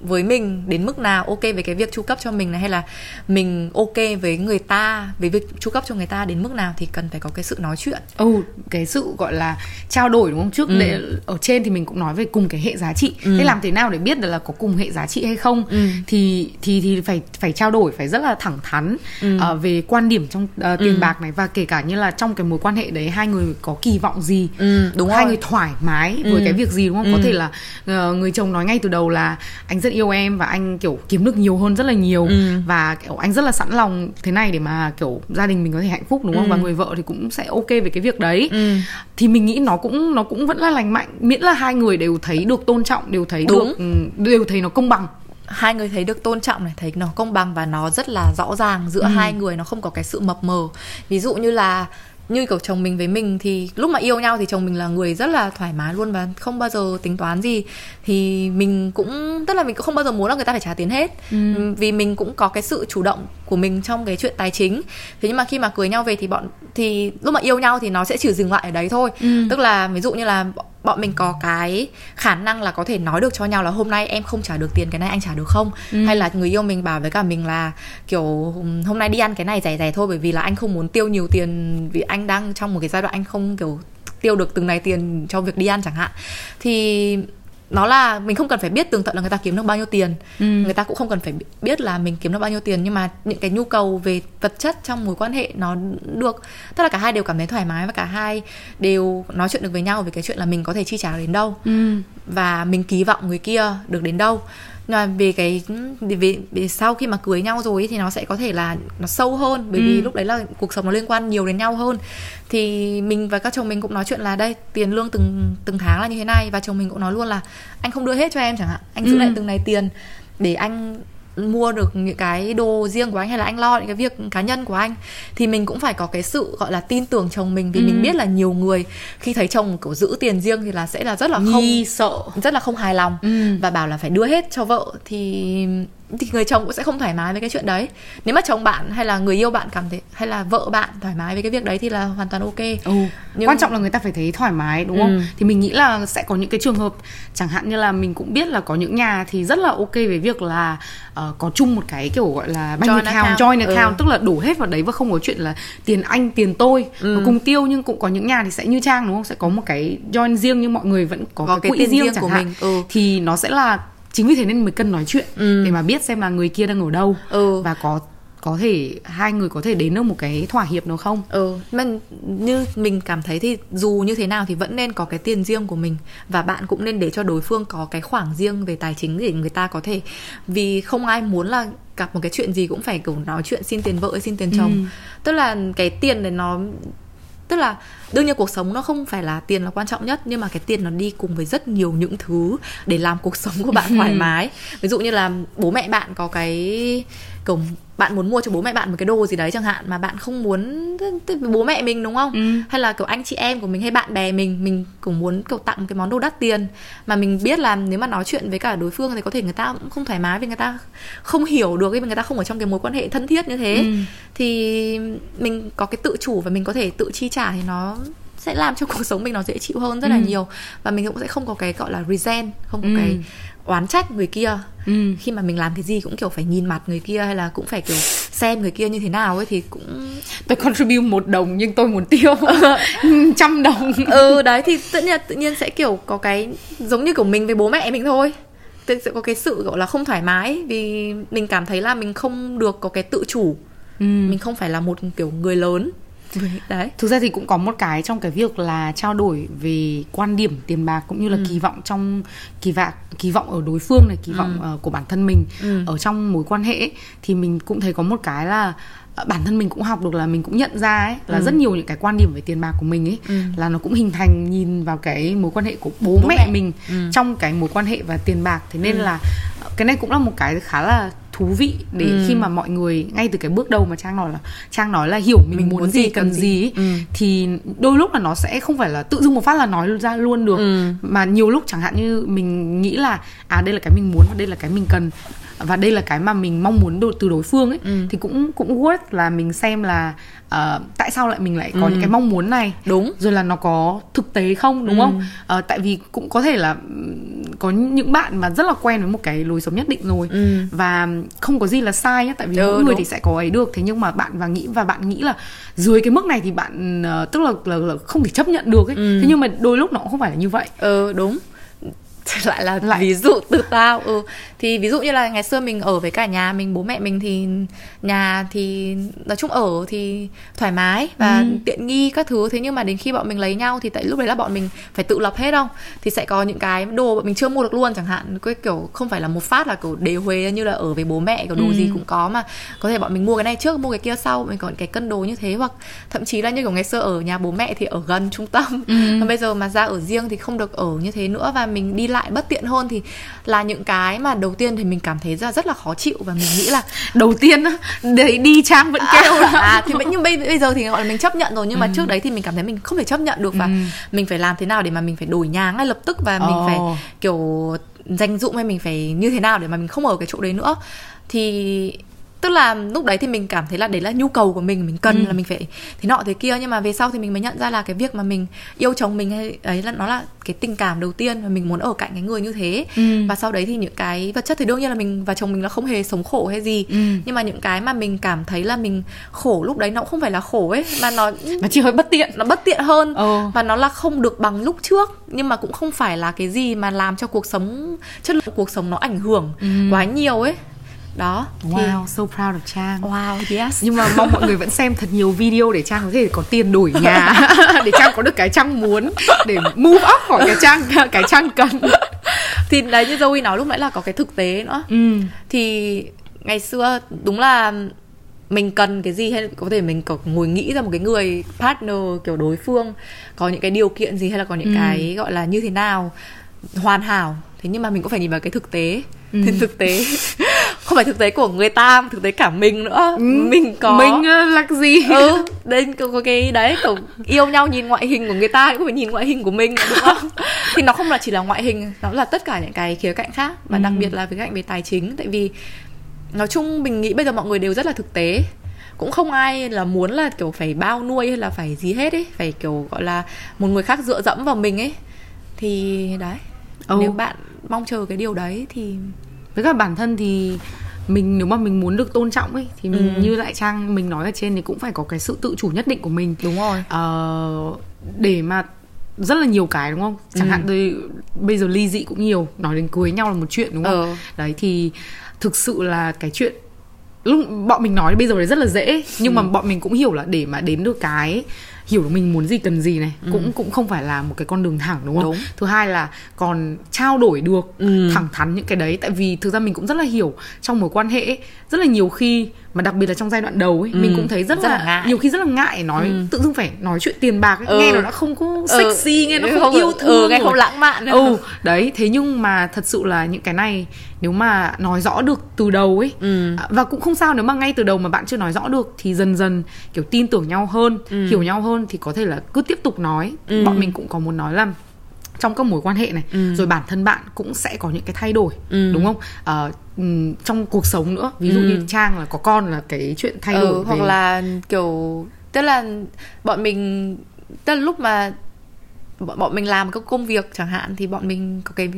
với mình đến mức nào ok về cái việc chu cấp cho mình này hay là mình ok với người ta về việc chu cấp cho người ta đến mức nào thì cần phải có cái sự nói chuyện ừ cái sự gọi là trao đổi đúng không trước ừ. để ở trên thì mình cũng nói về cùng cái hệ giá trị ừ. thế làm thế nào để biết được là có cùng hệ giá trị hay không ừ. thì thì thì phải phải trao đổi phải rất là thẳng thắn ừ. uh, về quan điểm trong uh, tiền ừ. bạc này và kể cả như là trong cái mối quan hệ đấy hai người có kỳ vọng gì ừ, đúng hai rồi. người thoải mái ừ. với cái việc gì đúng không ừ. có thể là uh, người chồng nói ngay từ đầu là anh rất rất yêu em và anh kiểu kiếm được nhiều hơn rất là nhiều ừ. và kiểu anh rất là sẵn lòng thế này để mà kiểu gia đình mình có thể hạnh phúc đúng không ừ. và người vợ thì cũng sẽ ok về cái việc đấy ừ. thì mình nghĩ nó cũng nó cũng vẫn là lành mạnh miễn là hai người đều thấy được tôn trọng đều thấy đúng. được ừ, đều thấy nó công bằng hai người thấy được tôn trọng này thấy nó công bằng và nó rất là rõ ràng giữa ừ. hai người nó không có cái sự mập mờ ví dụ như là như kiểu chồng mình với mình thì lúc mà yêu nhau thì chồng mình là người rất là thoải mái luôn và không bao giờ tính toán gì thì mình cũng tức là mình cũng không bao giờ muốn là người ta phải trả tiền hết ừ. vì mình cũng có cái sự chủ động của mình trong cái chuyện tài chính thế nhưng mà khi mà cưới nhau về thì bọn thì lúc mà yêu nhau thì nó sẽ chỉ dừng lại ở đấy thôi ừ. tức là ví dụ như là bọn mình có cái khả năng là có thể nói được cho nhau là hôm nay em không trả được tiền cái này anh trả được không ừ. hay là người yêu mình bảo với cả mình là kiểu hôm nay đi ăn cái này rẻ rẻ thôi bởi vì là anh không muốn tiêu nhiều tiền vì anh đang trong một cái giai đoạn anh không kiểu tiêu được từng này tiền cho việc đi ăn chẳng hạn thì nó là mình không cần phải biết tường tận là người ta kiếm được bao nhiêu tiền ừ. người ta cũng không cần phải biết là mình kiếm được bao nhiêu tiền nhưng mà những cái nhu cầu về vật chất trong mối quan hệ nó được tức là cả hai đều cảm thấy thoải mái và cả hai đều nói chuyện được với nhau về cái chuyện là mình có thể chi trả đến đâu ừ. và mình kỳ vọng người kia được đến đâu là về cái về, về sau khi mà cưới nhau rồi thì nó sẽ có thể là nó sâu hơn bởi ừ. vì lúc đấy là cuộc sống nó liên quan nhiều đến nhau hơn thì mình và các chồng mình cũng nói chuyện là đây tiền lương từng từng tháng là như thế này và chồng mình cũng nói luôn là anh không đưa hết cho em chẳng hạn anh giữ ừ. lại từng này tiền để anh mua được những cái đồ riêng của anh hay là anh lo những cái việc cá nhân của anh thì mình cũng phải có cái sự gọi là tin tưởng chồng mình vì ừ. mình biết là nhiều người khi thấy chồng kiểu giữ tiền riêng thì là sẽ là rất là không Nghi sợ rất là không hài lòng ừ. và bảo là phải đưa hết cho vợ thì thì người chồng cũng sẽ không thoải mái với cái chuyện đấy nếu mà chồng bạn hay là người yêu bạn cảm thấy hay là vợ bạn thoải mái với cái việc đấy thì là hoàn toàn ok ừ. Nhưng... quan trọng là người ta phải thấy thoải mái đúng không ừ. thì mình nghĩ là sẽ có những cái trường hợp chẳng hạn như là mình cũng biết là có những nhà thì rất là ok với việc là uh, có chung một cái kiểu gọi là bank joint account, account joint ừ. account tức là đổ hết vào đấy và không có chuyện là tiền anh tiền tôi ừ. cùng tiêu nhưng cũng có những nhà thì sẽ như trang đúng không sẽ có một cái joint riêng nhưng mọi người vẫn có, có cái, cái quỹ riêng, riêng chẳng của hạn mình. Ừ. thì nó sẽ là chính vì thế nên mới cần nói chuyện ừ. để mà biết xem là người kia đang ở đâu ừ. và có có thể hai người có thể đến được một cái thỏa hiệp nào không ừ mà như mình cảm thấy thì dù như thế nào thì vẫn nên có cái tiền riêng của mình và bạn cũng nên để cho đối phương có cái khoảng riêng về tài chính để người ta có thể vì không ai muốn là gặp một cái chuyện gì cũng phải kiểu nói chuyện xin tiền vợ xin tiền chồng ừ. tức là cái tiền này nó tức là đương nhiên cuộc sống nó không phải là tiền là quan trọng nhất nhưng mà cái tiền nó đi cùng với rất nhiều những thứ để làm cuộc sống của bạn <laughs> thoải mái ví dụ như là bố mẹ bạn có cái kiểu bạn muốn mua cho bố mẹ bạn một cái đồ gì đấy chẳng hạn mà bạn không muốn bố mẹ mình đúng không ừ. hay là kiểu anh chị em của mình hay bạn bè mình mình cũng muốn kiểu tặng một cái món đồ đắt tiền mà mình biết là nếu mà nói chuyện với cả đối phương thì có thể người ta cũng không thoải mái vì người ta không hiểu được vì người ta không ở trong cái mối quan hệ thân thiết như thế ừ. thì mình có cái tự chủ và mình có thể tự chi trả thì nó sẽ làm cho <laughs> cuộc sống mình nó dễ chịu hơn rất là ừ. nhiều và mình cũng sẽ không có cái gọi là resent không có ừ. cái oán trách người kia ừ. khi mà mình làm cái gì cũng kiểu phải nhìn mặt người kia hay là cũng phải kiểu xem người kia như thế nào ấy thì cũng tôi contribute một đồng nhưng tôi muốn tiêu <laughs> trăm đồng ừ đấy thì tự nhiên tự nhiên sẽ kiểu có cái giống như của mình với bố mẹ mình thôi sẽ có cái sự gọi là không thoải mái vì mình cảm thấy là mình không được có cái tự chủ ừ. mình không phải là một kiểu người lớn đấy thực ra thì cũng có một cái trong cái việc là trao đổi về quan điểm tiền bạc cũng như là ừ. kỳ vọng trong kỳ vọng kỳ vọng ở đối phương này kỳ vọng ừ. uh, của bản thân mình ừ. ở trong mối quan hệ ấy, thì mình cũng thấy có một cái là ờ, bản thân mình cũng học được là mình cũng nhận ra ấy là ừ. rất nhiều những cái quan điểm về tiền bạc của mình ấy ừ. là nó cũng hình thành nhìn vào cái mối quan hệ của bố, bố mẹ, mẹ mình ừ. trong cái mối quan hệ và tiền bạc thế nên ừ. là cái này cũng là một cái khá là thú vị để ừ. khi mà mọi người ngay từ cái bước đầu mà trang nói là trang nói là hiểu mình, mình muốn, muốn gì cần gì, gì ừ. thì đôi lúc là nó sẽ không phải là tự dưng một phát là nói ra luôn được ừ. mà nhiều lúc chẳng hạn như mình nghĩ là à đây là cái mình muốn và đây là cái mình cần và đây là cái mà mình mong muốn từ đối phương ấy ừ. thì cũng cũng worth là mình xem là uh, tại sao lại mình lại có ừ. những cái mong muốn này đúng rồi là nó có thực tế không đúng ừ. không uh, tại vì cũng có thể là có những bạn mà rất là quen với một cái lối sống nhất định rồi ừ. và không có gì là sai nhá tại vì ừ, mỗi người đúng. thì sẽ có ấy được thế nhưng mà bạn và nghĩ và bạn nghĩ là dưới cái mức này thì bạn uh, tức là, là là không thể chấp nhận được ấy ừ. thế nhưng mà đôi lúc nó cũng không phải là như vậy ừ đúng <laughs> lại là lại ví dụ từ tao ừ thì ví dụ như là ngày xưa mình ở với cả nhà mình bố mẹ mình thì nhà thì nói chung ở thì thoải mái và ừ. tiện nghi các thứ. Thế nhưng mà đến khi bọn mình lấy nhau thì tại lúc đấy là bọn mình phải tự lập hết không? Thì sẽ có những cái đồ bọn mình chưa mua được luôn chẳng hạn. Cái kiểu không phải là một phát là kiểu đề huế như là ở với bố mẹ kiểu đồ ừ. gì cũng có mà. Có thể bọn mình mua cái này trước mua cái kia sau mình còn cái cân đồ như thế. Hoặc thậm chí là như kiểu ngày xưa ở nhà bố mẹ thì ở gần trung tâm. Ừ. còn bây giờ mà ra ở riêng thì không được ở như thế nữa và mình đi lại bất tiện hơn. Thì là những cái mà đầu tiên thì mình cảm thấy ra rất là khó chịu và mình nghĩ là đầu tiên đấy đi trang vẫn kêu à, à thì nhưng bây, bây giờ thì gọi là mình chấp nhận rồi nhưng mà ừ. trước đấy thì mình cảm thấy mình không thể chấp nhận được và ừ. mình phải làm thế nào để mà mình phải đổi nhà ngay lập tức và mình oh. phải kiểu danh dụng hay mình phải như thế nào để mà mình không ở cái chỗ đấy nữa thì tức là lúc đấy thì mình cảm thấy là đấy là nhu cầu của mình mình cần ừ. là mình phải thế nọ thế kia nhưng mà về sau thì mình mới nhận ra là cái việc mà mình yêu chồng mình hay ấy là nó là cái tình cảm đầu tiên và mình muốn ở cạnh cái người như thế ừ. và sau đấy thì những cái vật chất thì đương nhiên là mình và chồng mình là không hề sống khổ hay gì ừ. nhưng mà những cái mà mình cảm thấy là mình khổ lúc đấy nó cũng không phải là khổ ấy mà nó nó chỉ hơi bất tiện nó bất tiện hơn ừ. và nó là không được bằng lúc trước nhưng mà cũng không phải là cái gì mà làm cho cuộc sống chất lượng cuộc sống nó ảnh hưởng ừ. quá nhiều ấy đó wow so proud of trang wow yes nhưng mà mong mọi người vẫn xem thật nhiều video để trang có thể có tiền đổi nhà <laughs> để trang có được cái trang muốn để move up khỏi cái trang <laughs> cái trang cần thì đấy như Zoe nói lúc nãy là có cái thực tế nữa ừ. thì ngày xưa đúng là mình cần cái gì hay có thể mình có ngồi nghĩ ra một cái người partner kiểu đối phương có những cái điều kiện gì hay là có những ừ. cái gọi là như thế nào hoàn hảo thế nhưng mà mình cũng phải nhìn vào cái thực tế ừ. thì thực tế không phải thực tế của người ta thực tế cả mình nữa ừ. mình có mình là gì ừ đây có cái đấy kiểu yêu nhau nhìn ngoại hình của người ta cũng phải nhìn ngoại hình của mình đúng không <laughs> thì nó không là chỉ là ngoại hình nó là tất cả những cái khía cạnh khác và ừ. đặc biệt là khía cạnh về tài chính tại vì nói chung mình nghĩ bây giờ mọi người đều rất là thực tế cũng không ai là muốn là kiểu phải bao nuôi hay là phải gì hết ấy phải kiểu gọi là một người khác dựa dẫm vào mình ấy thì đấy ừ. nếu bạn mong chờ cái điều đấy thì với cả bản thân thì mình nếu mà mình muốn được tôn trọng ấy thì mình ừ. như lại trang mình nói ở trên thì cũng phải có cái sự tự chủ nhất định của mình đúng rồi ờ, để mà rất là nhiều cái đúng không chẳng ừ. hạn tôi bây giờ ly dị cũng nhiều nói đến cưới nhau là một chuyện đúng không ừ. đấy thì thực sự là cái chuyện lúc bọn mình nói bây giờ là rất là dễ nhưng ừ. mà bọn mình cũng hiểu là để mà đến được cái hiểu được mình muốn gì cần gì này ừ. cũng cũng không phải là một cái con đường thẳng đúng không đúng. thứ hai là còn trao đổi được ừ. thẳng thắn những cái đấy tại vì thực ra mình cũng rất là hiểu trong mối quan hệ rất là nhiều khi mà đặc biệt là trong giai đoạn đầu ấy ừ. mình cũng thấy rất, rất là, là ngại. nhiều khi rất là ngại nói ừ. tự dưng phải nói chuyện tiền bạc ấy. Ừ. nghe nó đã không có sexy ừ. nghe nó không, không yêu thương ừ, nghe không lãng mạn nữa. ừ đấy thế nhưng mà thật sự là những cái này nếu mà nói rõ được từ đầu ấy ừ. À, và cũng không sao nếu mà ngay từ đầu mà bạn chưa nói rõ được thì dần dần kiểu tin tưởng nhau hơn ừ. hiểu nhau hơn thì có thể là cứ tiếp tục nói ừ. bọn mình cũng có muốn nói là trong các mối quan hệ này ừ. rồi bản thân bạn cũng sẽ có những cái thay đổi ừ. đúng không uh, trong cuộc sống nữa ví dụ ừ. như trang là có con là cái chuyện thay ừ, đổi ừ, hoặc về... là kiểu tức là bọn mình tức là lúc mà bọn bọn mình làm các công việc chẳng hạn thì bọn mình có cái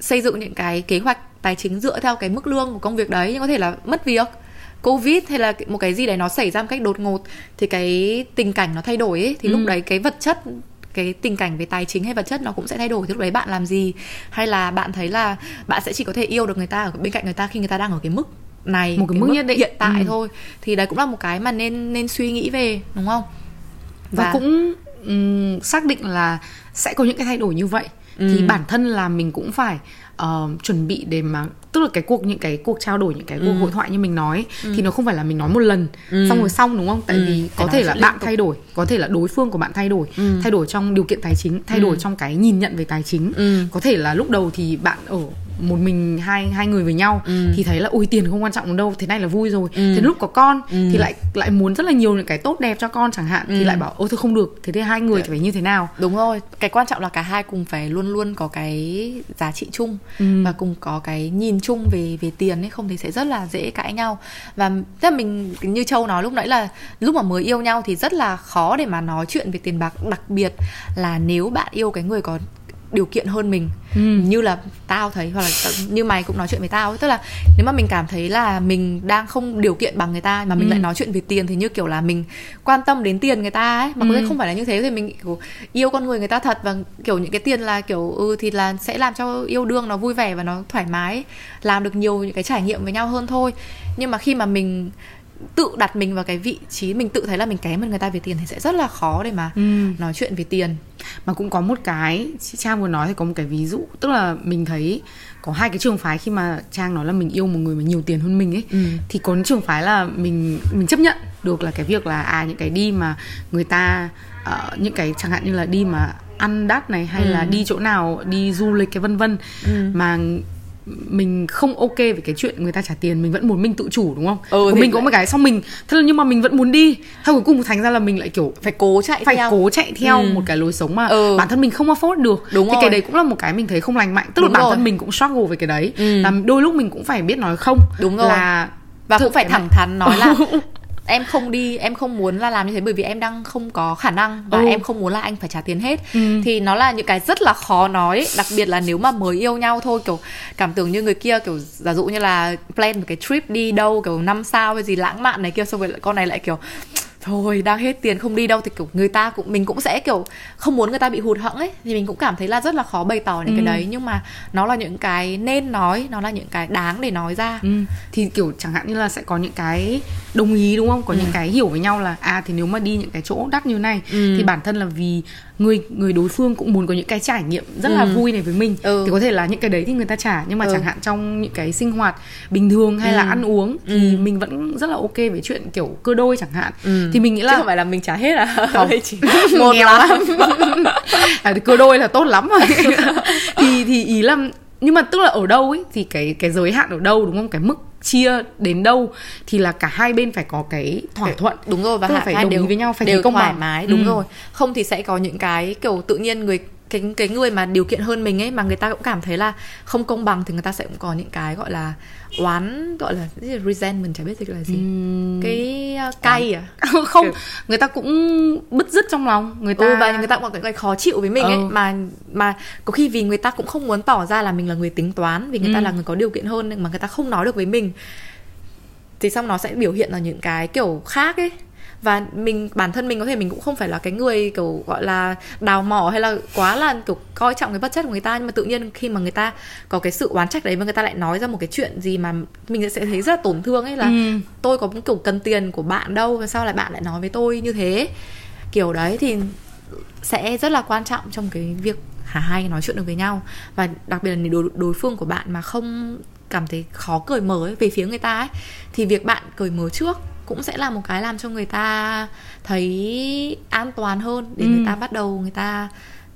xây dựng những cái kế hoạch tài chính dựa theo cái mức lương của công việc đấy nhưng có thể là mất việc covid hay là một cái gì đấy nó xảy ra một cách đột ngột thì cái tình cảnh nó thay đổi ấy thì ừ. lúc đấy cái vật chất cái tình cảnh về tài chính hay vật chất nó cũng sẽ thay đổi. Thì lúc đấy bạn làm gì? Hay là bạn thấy là bạn sẽ chỉ có thể yêu được người ta ở bên cạnh người ta khi người ta đang ở cái mức này một cái, cái mức, mức nhất định. hiện tại ừ. thôi? Thì đấy cũng là một cái mà nên nên suy nghĩ về đúng không? Và, và cũng um, xác định là sẽ có những cái thay đổi như vậy. Ừ. thì bản thân là mình cũng phải uh, chuẩn bị để mà tức là cái cuộc những cái cuộc trao đổi những cái cuộc ừ. hội thoại như mình nói ừ. thì nó không phải là mình nói một lần ừ. xong rồi xong đúng không tại ừ. vì có thể là bạn thay đổi có thể là đối phương của bạn thay đổi ừ. thay đổi trong điều kiện tài chính thay ừ. đổi trong cái nhìn nhận về tài chính ừ. có thể là lúc đầu thì bạn ở một mình hai hai người với nhau ừ. thì thấy là ui tiền không quan trọng đâu thế này là vui rồi ừ. thế lúc có con ừ. thì lại lại muốn rất là nhiều những cái tốt đẹp cho con chẳng hạn ừ. thì lại bảo ôi thôi không được thế thì hai người thì phải như thế nào đúng rồi cái quan trọng là cả hai cùng phải luôn luôn có cái giá trị chung ừ. và cùng có cái nhìn chung về về tiền ấy không thì sẽ rất là dễ cãi nhau và là mình như châu nói lúc nãy là lúc mà mới yêu nhau thì rất là khó để mà nói chuyện về tiền bạc đặc biệt là nếu bạn yêu cái người có điều kiện hơn mình ừ. như là tao thấy hoặc là như mày cũng nói chuyện với tao ấy. tức là nếu mà mình cảm thấy là mình đang không điều kiện bằng người ta mà mình ừ. lại nói chuyện về tiền thì như kiểu là mình quan tâm đến tiền người ta ấy mà ừ. không phải là như thế thì mình kiểu yêu con người người ta thật và kiểu những cái tiền là kiểu ừ thì là sẽ làm cho yêu đương nó vui vẻ và nó thoải mái làm được nhiều những cái trải nghiệm với nhau hơn thôi nhưng mà khi mà mình tự đặt mình vào cái vị trí mình tự thấy là mình kém hơn người ta về tiền thì sẽ rất là khó để mà ừ. nói chuyện về tiền mà cũng có một cái chị trang vừa nói thì có một cái ví dụ tức là mình thấy có hai cái trường phái khi mà trang nói là mình yêu một người mà nhiều tiền hơn mình ấy ừ. thì có trường phái là mình mình chấp nhận được là cái việc là à những cái đi mà người ta uh, những cái chẳng hạn như là đi mà ăn đắt này hay ừ. là đi chỗ nào đi du lịch cái vân vân ừ. mà mình không ok về cái chuyện người ta trả tiền mình vẫn muốn mình tự chủ đúng không ừ, mình có một cái xong mình thế là nhưng mà mình vẫn muốn đi thôi cuối cùng thành ra là mình lại kiểu phải cố chạy phải theo. cố chạy theo ừ. một cái lối sống mà ừ. bản thân mình không afford được đúng thì rồi. cái đấy cũng là một cái mình thấy không lành mạnh tức đúng là bản rồi. thân mình cũng struggle về cái đấy ừ. là đôi lúc mình cũng phải biết nói không đúng rồi là và cũng phải thẳng thắn nói là <laughs> em không đi em không muốn là làm như thế bởi vì em đang không có khả năng và ừ. em không muốn là anh phải trả tiền hết ừ. thì nó là những cái rất là khó nói đặc biệt là nếu mà mới yêu nhau thôi kiểu cảm tưởng như người kia kiểu giả dụ như là plan một cái trip đi đâu kiểu năm sao hay gì lãng mạn này kia xong rồi con này lại kiểu thôi đang hết tiền không đi đâu thì kiểu người ta cũng mình cũng sẽ kiểu không muốn người ta bị hụt hẫng ấy thì mình cũng cảm thấy là rất là khó bày tỏ những ừ. cái đấy nhưng mà nó là những cái nên nói nó là những cái đáng để nói ra ừ. thì kiểu chẳng hạn như là sẽ có những cái đồng ý đúng không có ừ. những cái hiểu với nhau là à thì nếu mà đi những cái chỗ đắt như này ừ. thì bản thân là vì người người đối phương cũng muốn có những cái trải nghiệm rất ừ. là vui này với mình ừ. thì có thể là những cái đấy thì người ta trả nhưng mà ừ. chẳng hạn trong những cái sinh hoạt bình thường hay ừ. là ăn uống thì ừ. mình vẫn rất là ok với chuyện kiểu cơ đôi chẳng hạn ừ. thì mình nghĩ là Chứ không phải là mình trả hết à? Không. <laughs> Chỉ <laughs> một <laughs> lắm. à, thì cơ đôi là tốt lắm rồi. Thì thì ý là nhưng mà tức là ở đâu ấy thì cái cái giới hạn ở đâu đúng không? Cái mức chia đến đâu thì là cả hai bên phải có cái thỏa thuận. Đúng rồi và phải đồng đều, ý với nhau phải đều công thoải bằng. mái đúng ừ. rồi. Không thì sẽ có những cái kiểu tự nhiên người cái cái người mà điều kiện hơn mình ấy mà người ta cũng cảm thấy là không công bằng thì người ta sẽ cũng có những cái gọi là oán gọi là resentment chả biết gì là gì. Uhm... cái uh, cay à? <laughs> Không kiểu... người ta cũng bứt rứt trong lòng người ta ừ, và người ta cũng có cái khó chịu với mình ừ. ấy mà mà có khi vì người ta cũng không muốn tỏ ra là mình là người tính toán vì người ừ. ta là người có điều kiện hơn nhưng mà người ta không nói được với mình. Thì xong nó sẽ biểu hiện ở những cái kiểu khác ấy và mình bản thân mình có thể mình cũng không phải là cái người kiểu gọi là đào mỏ hay là quá là kiểu coi trọng cái vật chất của người ta. Nhưng mà tự nhiên khi mà người ta có cái sự oán trách đấy và người ta lại nói ra một cái chuyện gì mà mình sẽ thấy rất là tổn thương ấy là ừ. tôi có một kiểu cần tiền của bạn đâu sao lại bạn lại nói với tôi như thế? Kiểu đấy thì sẽ rất là quan trọng trong cái việc cả hai nói chuyện được với nhau. Và đặc biệt là đối, đối phương của bạn mà không cảm thấy khó cởi mở ấy, về phía người ta ấy thì việc bạn cởi mở trước cũng sẽ là một cái làm cho người ta thấy an toàn hơn để ừ. người ta bắt đầu người ta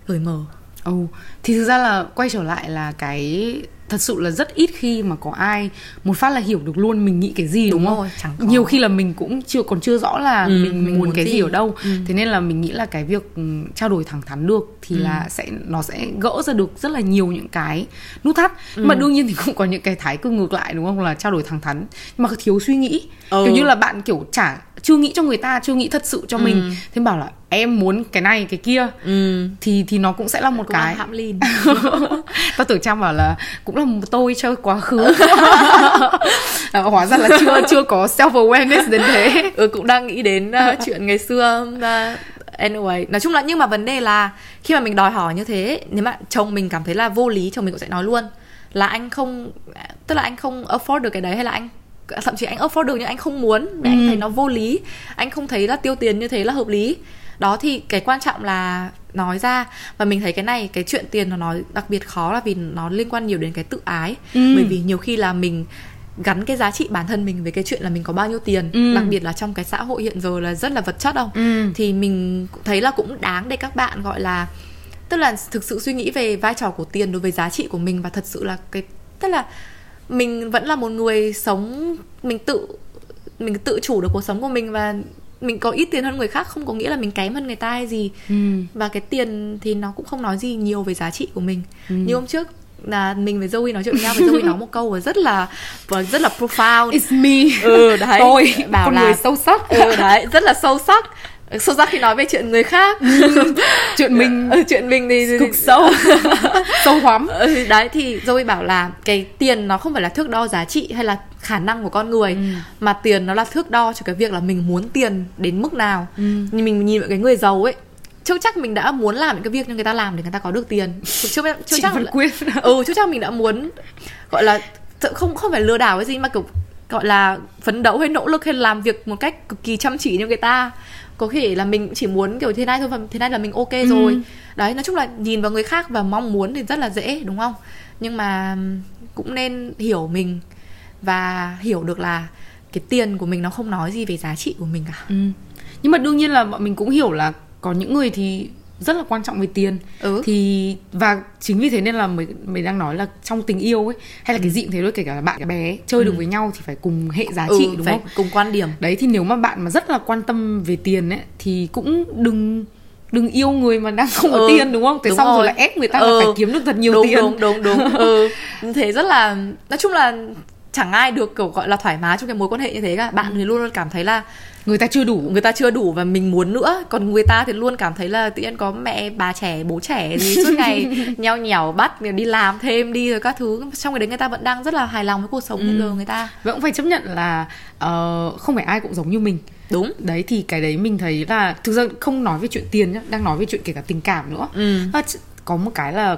cởi mở Ồ, oh, thì thực ra là quay trở lại là cái thật sự là rất ít khi mà có ai một phát là hiểu được luôn mình nghĩ cái gì đúng, đúng không? Rồi, chẳng có. Nhiều khi là mình cũng chưa còn chưa rõ là ừ, mình, mình muốn cái gì, gì ở đâu. Ừ. Thế nên là mình nghĩ là cái việc ừ, trao đổi thẳng thắn được thì ừ. là sẽ nó sẽ gỡ ra được rất là nhiều những cái nút thắt. Ừ. mà đương nhiên thì cũng có những cái thái cực ngược lại đúng không? Là trao đổi thẳng thắn nhưng mà thiếu suy nghĩ. Ừ. Kiểu như là bạn kiểu chả chưa nghĩ cho người ta chưa nghĩ thật sự cho ừ. mình thế bảo là em muốn cái này cái kia ừ. thì thì nó cũng sẽ là một cũng cái. hãm lin <laughs> tao tưởng trang bảo là cũng là một tôi chơi quá khứ. <laughs> À, hóa ra là chưa chưa có self awareness đến thế. Ừ cũng đang nghĩ đến uh, chuyện ngày xưa uh, anyway. Nói chung là nhưng mà vấn đề là khi mà mình đòi hỏi như thế nếu mà chồng mình cảm thấy là vô lý chồng mình cũng sẽ nói luôn là anh không tức là anh không afford được cái đấy hay là anh thậm chí anh afford được nhưng anh không muốn ừ. anh thấy nó vô lý. Anh không thấy là tiêu tiền như thế là hợp lý đó thì cái quan trọng là nói ra và mình thấy cái này cái chuyện tiền nó nói đặc biệt khó là vì nó liên quan nhiều đến cái tự ái ừ. bởi vì nhiều khi là mình gắn cái giá trị bản thân mình với cái chuyện là mình có bao nhiêu tiền ừ. đặc biệt là trong cái xã hội hiện giờ là rất là vật chất không ừ. thì mình thấy là cũng đáng để các bạn gọi là tức là thực sự suy nghĩ về vai trò của tiền đối với giá trị của mình và thật sự là cái tức là mình vẫn là một người sống mình tự mình tự chủ được cuộc sống của mình và mình có ít tiền hơn người khác không có nghĩa là mình kém hơn người ta hay gì. Ừ. và cái tiền thì nó cũng không nói gì nhiều về giá trị của mình. Ừ. như hôm trước là mình với Zoe nói chuyện với nhau và Zoe nói một câu và rất là và rất là profound. It's me. Ừ đấy. Tôi bảo con là người sâu sắc. Ừ đấy rất là sâu sắc sâu sắc khi nói về chuyện người khác. <laughs> Chuyện mình. Ừ, chuyện mình thì cực sâu. <laughs> Sâu hoắm. Ừ, đấy thì Zoe bảo là cái tiền nó không phải là thước đo giá trị hay là khả năng của con người ừ. mà tiền nó là thước đo cho cái việc là mình muốn tiền đến mức nào. Ừ. nhưng mình nhìn vào cái người giàu ấy chưa chắc mình đã muốn làm những cái việc cho người ta làm để người ta có được tiền. Chưa, <laughs> chưa chắc là, quyết. Ừ chưa chắc mình đã muốn gọi là không không phải lừa đảo cái gì mà kiểu gọi là phấn đấu hay nỗ lực hay làm việc một cách cực kỳ chăm chỉ như người ta có thể là mình chỉ muốn kiểu thế này thôi và thế này là mình ok rồi ừ. đấy nói chung là nhìn vào người khác và mong muốn thì rất là dễ đúng không nhưng mà cũng nên hiểu mình và hiểu được là cái tiền của mình nó không nói gì về giá trị của mình cả ừ. nhưng mà đương nhiên là bọn mình cũng hiểu là có những người thì rất là quan trọng về tiền ừ. thì và chính vì thế nên là mình mình đang nói là trong tình yêu ấy hay là cái ừ. gì cũng thế thôi kể cả là bạn cái bé chơi ừ. được với nhau thì phải cùng hệ giá ừ, trị đúng phải không cùng quan điểm đấy thì nếu mà bạn mà rất là quan tâm về tiền ấy thì cũng đừng đừng yêu người mà đang không có ừ, tiền đúng không thế đúng xong rồi. rồi là ép người ta ừ. là phải kiếm được thật nhiều đúng, tiền đúng đúng đúng <laughs> ừ thế rất là nói chung là chẳng ai được kiểu gọi là thoải mái trong cái mối quan hệ như thế cả bạn ừ. thì luôn luôn cảm thấy là người ta chưa đủ người ta chưa đủ và mình muốn nữa. Còn người ta thì luôn cảm thấy là tự nhiên có mẹ bà trẻ bố trẻ gì suốt <laughs> ngày nheo nhẻo bắt đi làm thêm đi rồi các thứ. Trong cái đấy người ta vẫn đang rất là hài lòng với cuộc sống ừ. hiện giờ người ta. Vẫn phải chấp nhận là uh, không phải ai cũng giống như mình. Đúng. Đấy thì cái đấy mình thấy là thực ra không nói về chuyện tiền nhá đang nói về chuyện kể cả tình cảm nữa. Ừ. có một cái là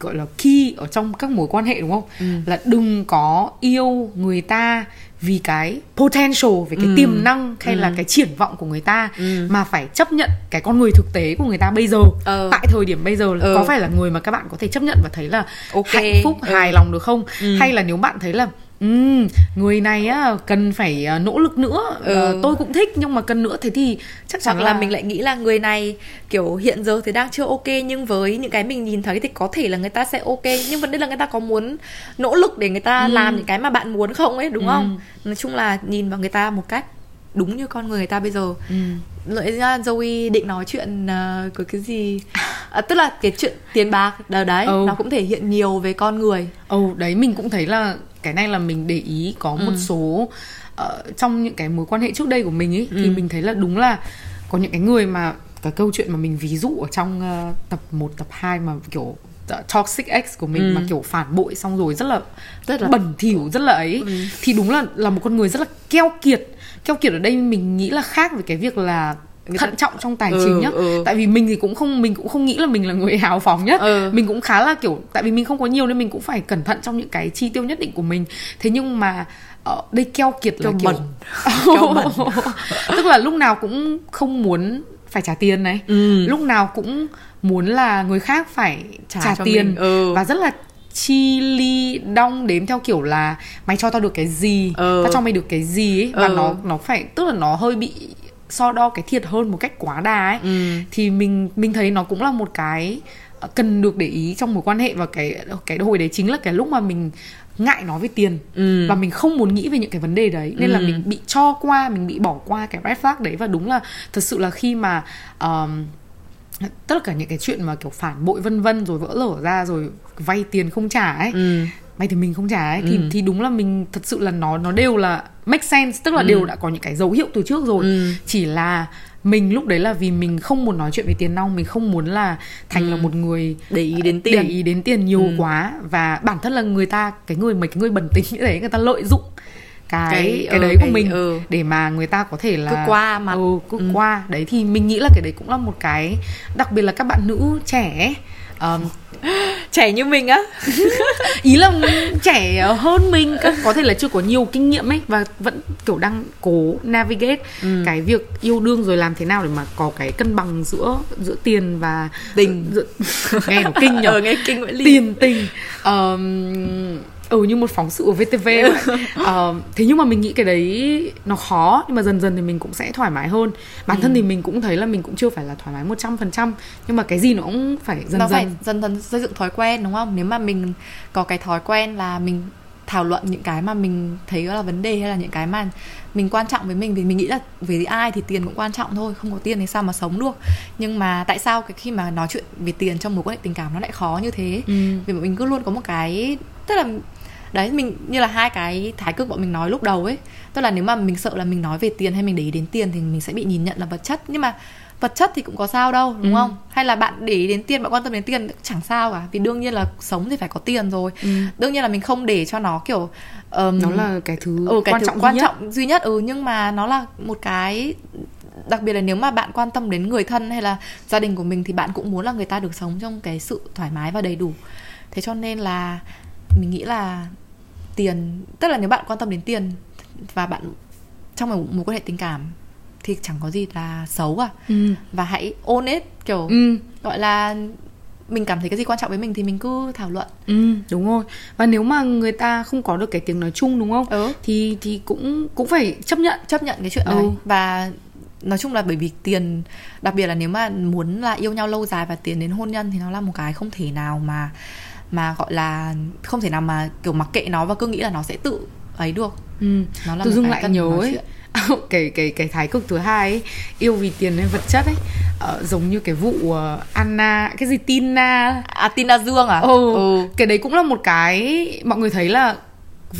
gọi là key ở trong các mối quan hệ đúng không? Ừ. là đừng có yêu người ta vì cái potential về cái ừ. tiềm năng hay ừ. là cái triển vọng của người ta ừ. mà phải chấp nhận cái con người thực tế của người ta bây giờ ừ. tại thời điểm bây giờ ừ. có phải là người mà các bạn có thể chấp nhận và thấy là okay. hạnh phúc ừ. hài lòng được không ừ. hay là nếu bạn thấy là Ừ, người này á cần phải à, nỗ lực nữa ừ. Ờ, tôi cũng thích nhưng mà cần nữa thế thì chắc chắn là... là mình lại nghĩ là người này kiểu hiện giờ thì đang chưa ok nhưng với những cái mình nhìn thấy thì có thể là người ta sẽ ok nhưng vấn đề là người ta có muốn nỗ lực để người ta ừ. làm những cái mà bạn muốn không ấy đúng ừ. không nói chung là nhìn vào người ta một cách đúng như con người người ta bây giờ ừ. lợi ra Zoe định nói chuyện uh, của cái gì à, tức là cái chuyện tiền bạc đấy, đấy ừ. nó cũng thể hiện nhiều về con người ừ đấy mình cũng thấy là cái này là mình để ý có một ừ. số uh, trong những cái mối quan hệ trước đây của mình ấy ừ. thì mình thấy là đúng là có những cái người mà cái câu chuyện mà mình ví dụ ở trong uh, tập 1, tập 2 mà kiểu toxic ex của mình ừ. mà kiểu phản bội xong rồi rất là rất là bẩn thỉu rất là ấy ừ. thì đúng là là một con người rất là keo kiệt keo kiệt ở đây mình nghĩ là khác với cái việc là thận trọng trong tài ừ, chính nhá ừ. tại vì mình thì cũng không mình cũng không nghĩ là mình là người <laughs> hào phóng nhất ừ. mình cũng khá là kiểu tại vì mình không có nhiều nên mình cũng phải cẩn thận trong những cái chi tiêu nhất định của mình thế nhưng mà ở đây keo kiệt là kiểu <laughs> keo bẩn. <laughs> tức là lúc nào cũng không muốn phải trả tiền này ừ. lúc nào cũng muốn là người khác phải trả, trả tiền ừ. và rất là chi ly đong đếm theo kiểu là mày cho tao được cái gì Ừ. tao cho mày được cái gì ấy và Ừ. nó nó phải tức là nó hơi bị so đo cái thiệt hơn một cách quá đà ấy Ừ. thì mình mình thấy nó cũng là một cái ờ, cần được để ý trong mối quan hệ và cái cái hồi đấy chính là cái lúc mà mình ngại nói về tiền Ừ. và mình không muốn nghĩ về những cái vấn đề đấy nên là Ừ. mình bị cho qua mình bị bỏ qua cái red flag đấy và đúng là thật sự là khi mà um, tất cả những cái chuyện mà kiểu phản bội vân vân rồi vỡ lở ra rồi vay tiền không trả ấy Ừ. vay thì mình không trả ấy thì Ừ. thì đúng là mình thật sự là nó nó đều là make sense tức là đều đã có những cái dấu hiệu từ trước rồi Ừ. chỉ là mình lúc đấy là vì mình không muốn nói chuyện về tiền nong mình không muốn là thành là một người để ý đến để tiền ý đến tiền nhiều Ừ. quá và bản thân là người ta cái người mấy cái người bẩn tính như thế người ta lợi dụng cái cái, Cái- ừ, đấy của cái- mình ừ. để mà người ta có thể là Cứ qua mặt. ừ, cứ Ừ. qua đấy thì mình nghĩ là cái đấy cũng là một cái đặc biệt là các bạn nữ trẻ ấy. <laughs> Trẻ như mình á. <laughs> Ý là trẻ hơn mình có- thể là chưa có nhiều kinh nghiệm ấy và vẫn kiểu đang cố navigate Ừ. cái việc yêu đương rồi làm thế nào để mà có cái cân bằng giữa giữa tiền và Tình. giữa, <laughs> nghe nó kinh nhở. Ờ nghe kinh Nguyễn Ly. Tiền tình. Ờm, ừ như một phóng sự ở VTV <laughs> Ờm, thế nhưng mà mình nghĩ cái đấy nó khó nhưng mà dần dần thì mình cũng sẽ thoải mái hơn. Bản Ừ. thân thì mình cũng thấy là mình cũng chưa phải là thoải mái 100% nhưng mà cái gì nó cũng phải dần nó dần phải dần. dần xây dựng thói quen đúng không? Nếu mà mình có cái thói quen là mình thảo luận những cái mà mình thấy là vấn đề hay là những cái mà mình quan trọng với mình vì mình nghĩ là với ai thì tiền cũng quan trọng thôi không có tiền thì sao mà sống được. Nhưng mà tại sao cái khi mà nói chuyện về tiền trong mối quan hệ tình cảm nó lại khó như thế? Ừ. vì mình cứ luôn có một cái tức là đấy mình như là hai cái thái cực bọn mình nói lúc đầu ấy. Tức là nếu mà mình sợ là mình nói về tiền hay mình để ý đến tiền thì mình sẽ bị nhìn nhận là vật chất. Nhưng mà vật chất thì cũng có sao đâu đúng Ừ. không? Hay là bạn để ý đến tiền bạn quan tâm đến tiền cũng chẳng sao cả. Vì đương nhiên là sống thì phải có tiền rồi. Ừ. đương nhiên là mình không để cho nó kiểu um, nó là cái thứ ừ, cái quan thứ trọng quan duy nhất. trọng duy nhất ừ. Nhưng mà nó là một cái đặc biệt là nếu mà bạn quan tâm đến người thân hay là gia đình của mình thì bạn cũng muốn là người ta được sống trong cái sự thoải mái và đầy đủ. Thế cho nên là mình nghĩ là tiền tức là nếu bạn quan tâm đến tiền và bạn trong một mối quan hệ tình cảm thì chẳng có gì là xấu à ừ. và hãy ôn it kiểu Ừ. gọi là mình cảm thấy cái gì quan trọng với mình thì mình cứ thảo luận Ừ, đúng rồi. Và nếu mà người ta không có được cái tiếng nói chung đúng không? Ừ. Thì thì cũng cũng phải chấp nhận. chấp nhận cái chuyện Ừ. đấy và nói chung là bởi vì tiền đặc biệt là nếu mà muốn là yêu nhau lâu dài và tiến đến hôn nhân thì nó là một cái không thể nào mà mà gọi là không thể nào mà kiểu mặc kệ nó và cứ nghĩ là nó sẽ tự ấy được. Ừ. nó là Tự dưng lại nhớ ấy. <laughs> cái cái cái thái cực thứ hai ấy, yêu vì tiền hay vật chất ấy. Ờ, giống như cái vụ ờ, Anna cái gì Tina. À Tina Dương à? Ừ. cái đấy cũng là một cái mọi người thấy là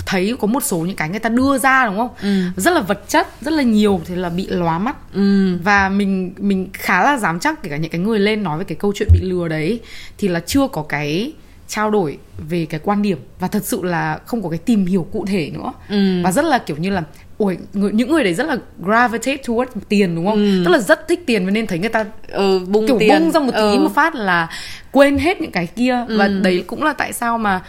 thấy có một số những cái người ta đưa ra đúng không? Ừ. rất là vật chất rất là nhiều thì là bị lóa mắt. Ừ. Và mình mình khá là dám chắc kể cả những cái người lên nói về cái câu chuyện bị lừa đấy thì là chưa có cái trao đổi về cái quan điểm và thật sự là không có cái tìm hiểu cụ thể nữa Ừ. và rất là kiểu như là ôi người, những người đấy rất là gravitate towards tiền đúng không Ừ. tức là rất thích tiền và nên thấy người ta ừ bung kiểu tiền bung ra một tí ừ. một phát là quên hết những cái kia và Ừ. đấy cũng là tại sao mà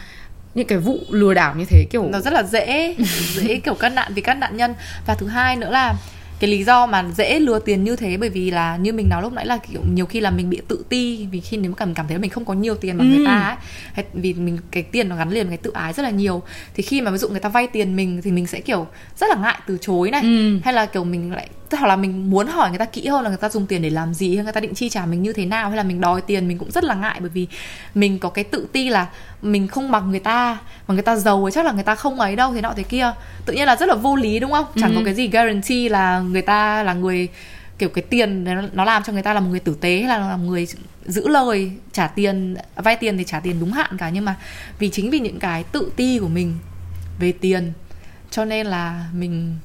những cái vụ lừa đảo như thế kiểu nó rất là dễ dễ kiểu cắt nạn vì các nạn nhân và thứ hai nữa là cái lý do mà dễ lừa tiền như thế bởi vì là như mình nói lúc nãy là kiểu nhiều khi là mình bị tự ti vì khi nếu mà cảm cảm thấy là mình không có nhiều tiền bằng Ừ. người ta ấy hay vì mình cái tiền nó gắn liền với cái tự ái rất là nhiều thì khi mà ví dụ người ta vay tiền mình thì mình sẽ kiểu rất là ngại từ chối này Ừ. hay là kiểu mình lại hoặc là mình muốn hỏi người ta kỹ hơn là người ta dùng tiền để làm gì hay người ta định chi trả mình như thế nào hay là mình đòi tiền mình cũng rất là ngại bởi vì mình có cái tự ti là mình không bằng người ta mà người ta giàu ấy chắc là người ta không ấy đâu thế nọ thế kia. Tự nhiên là rất là vô lý đúng không? Chẳng Ừ. có cái gì guarantee là người ta là người kiểu cái tiền nó- nó làm cho người ta là một người tử tế hay là là một người giữ lời trả tiền vay tiền thì trả tiền đúng hạn cả. Nhưng mà vì chính vì những cái tự ti của mình về tiền cho nên là mình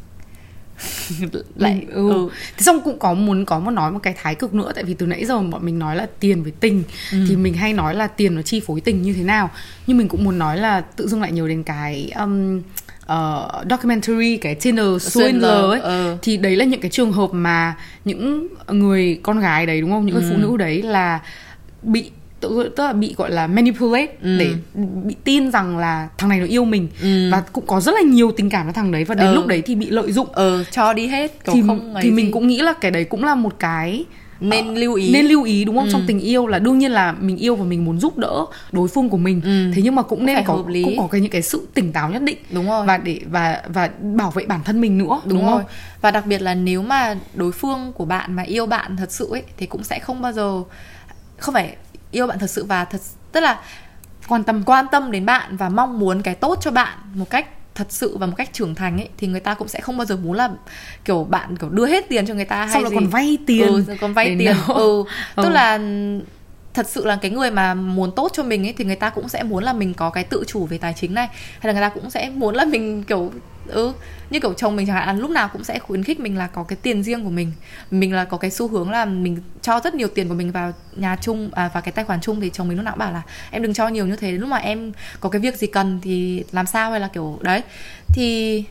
<laughs> lại ừ. ừ. Thế xong cũng có muốn có một nói một cái thái cực nữa tại vì từ nãy giờ bọn mình nói là tiền với tình Ừ. thì mình hay nói là tiền nó chi phối tình như thế nào nhưng mình cũng muốn nói là tự dưng lại nhớ đến cái um, uh, documentary cái Tinder Swindler ấy ừ. thì đấy là những cái trường hợp mà những người con gái đấy đúng không những người phụ Ừ. nữ đấy là bị tức là bị gọi là manipulate Ừ. để bị tin rằng là thằng này nó yêu mình Ừ. và cũng có rất là nhiều tình cảm với thằng đấy và đến Ừ. lúc đấy thì bị lợi dụng ờ cho đi hết thì không thì gì. mình cũng nghĩ là cái đấy cũng là một cái nên uh, lưu ý nên lưu ý đúng không ừ. trong tình yêu là đương nhiên là mình yêu và mình muốn giúp đỡ đối phương của mình ừ. thế nhưng mà cũng nên có hợp lý. cũng có cái những cái sự tỉnh táo nhất định đúng rồi và để và và bảo vệ bản thân mình nữa đúng, đúng rồi. không và đặc biệt là nếu mà đối phương của bạn mà yêu bạn thật sự ấy thì cũng sẽ không bao giờ không phải yêu bạn thật sự và thật tức là quan tâm quan tâm đến bạn và mong muốn cái tốt cho bạn một cách thật sự và một cách trưởng thành ấy thì người ta cũng sẽ không bao giờ muốn là kiểu bạn kiểu đưa hết tiền cho người ta hay Xong gì. còn vay tiền ừ, còn vay tiền. ừ. ừ. tức là thật sự là cái người mà muốn tốt cho mình ấy thì người ta cũng sẽ muốn là mình có cái tự chủ về tài chính này hay là người ta cũng sẽ muốn là mình kiểu ừ như kiểu chồng mình chẳng hạn lúc nào cũng sẽ khuyến khích mình là có cái tiền riêng của mình. Mình là có cái xu hướng là mình cho rất nhiều tiền của mình vào nhà chung à, vào cái tài khoản chung thì chồng mình lúc nào cũng bảo là em đừng cho nhiều như thế lúc mà em có cái việc gì cần thì làm sao? hay là kiểu đấy. Thì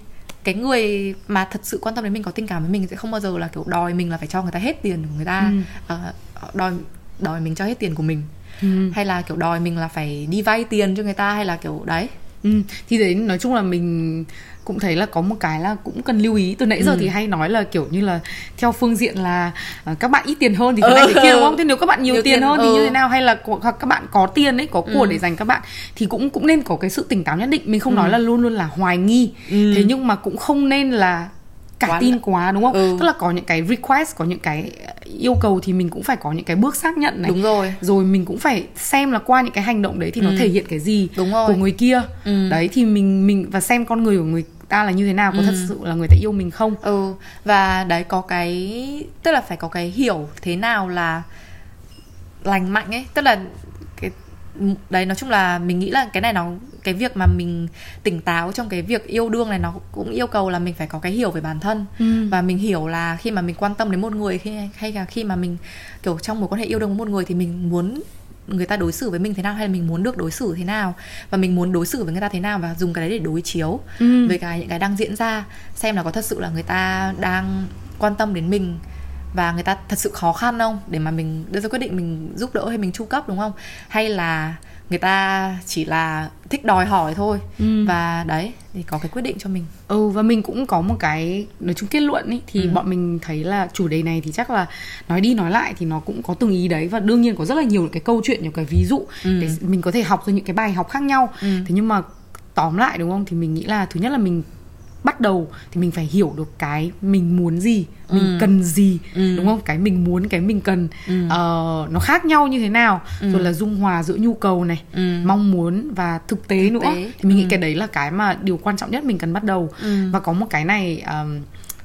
cái người mà thật sự quan tâm đến mình có tình cảm với mình sẽ không bao giờ là kiểu đòi mình là phải cho người ta hết tiền của người ta ừ. uh, đòi đòi mình cho hết tiền của mình. Ừ. hay là kiểu đòi mình là phải đi vay tiền cho người ta hay là kiểu đấy ừ. thì đấy nói chung là mình cũng thấy là có một cái là cũng cần lưu ý từ nãy giờ ừ. thì hay nói là kiểu như là theo phương diện là uh, các bạn ít tiền hơn thì thế này ừ. thế kia đúng không thế nếu các bạn nhiều, nhiều tiền, tiền hơn ừ. thì như thế nào hay là hoặc các bạn có tiền ấy có của ừ. để dành các bạn thì cũng cũng nên có cái sự tỉnh táo nhất định mình không ừ. nói là luôn luôn là hoài nghi ừ. thế nhưng mà cũng không nên là cả quá tin là... quá đúng không ừ. tức là có những cái request có những cái yêu cầu thì mình cũng phải có những cái bước xác nhận này đúng rồi rồi mình cũng phải xem là qua những cái hành động đấy thì ừ. nó thể hiện cái gì đúng rồi. của người kia ừ. đấy thì mình mình và xem con người của người ta là như thế nào có ừ. thật sự là người ta yêu mình không ừ và đấy có cái tức là phải có cái hiểu thế nào là lành mạnh ấy tức là đấy nói chung là mình nghĩ là cái này nó cái việc mà mình tỉnh táo trong cái việc yêu đương này nó cũng yêu cầu là mình phải có cái hiểu về bản thân ừ. và mình hiểu là khi mà mình quan tâm đến một người khi hay là khi mà mình kiểu trong mối quan hệ yêu đương với một người thì mình muốn người ta đối xử với mình thế nào hay là mình muốn được đối xử thế nào và mình muốn đối xử với người ta thế nào và dùng cái đấy để đối chiếu ừ. với cái những cái đang diễn ra xem là có thật sự là người ta đang quan tâm đến mình và người ta thật sự khó khăn không để mà mình đưa ra quyết định mình giúp đỡ hay mình chu cấp đúng không hay là người ta chỉ là thích đòi hỏi thôi ừ. và đấy thì có cái quyết định cho mình ừ và mình cũng có một cái nói chung kết luận ý thì ừ. bọn mình thấy là chủ đề này thì chắc là nói đi nói lại thì nó cũng có từng ý đấy và đương nhiên có rất là nhiều cái câu chuyện nhiều cái ví dụ ừ. để mình có thể học ra những cái bài học khác nhau ừ. thế nhưng mà tóm lại đúng không thì mình nghĩ là thứ nhất là mình bắt đầu thì mình phải hiểu được cái mình muốn gì mình ừ. cần gì ừ. đúng không cái mình muốn cái mình cần ừ. uh, nó khác nhau như thế nào ừ. rồi là dung hòa giữa nhu cầu này ừ. mong muốn và thực tế thực nữa tế. thì mình ừ. nghĩ cái đấy là cái mà điều quan trọng nhất mình cần bắt đầu ừ. và có một cái này um,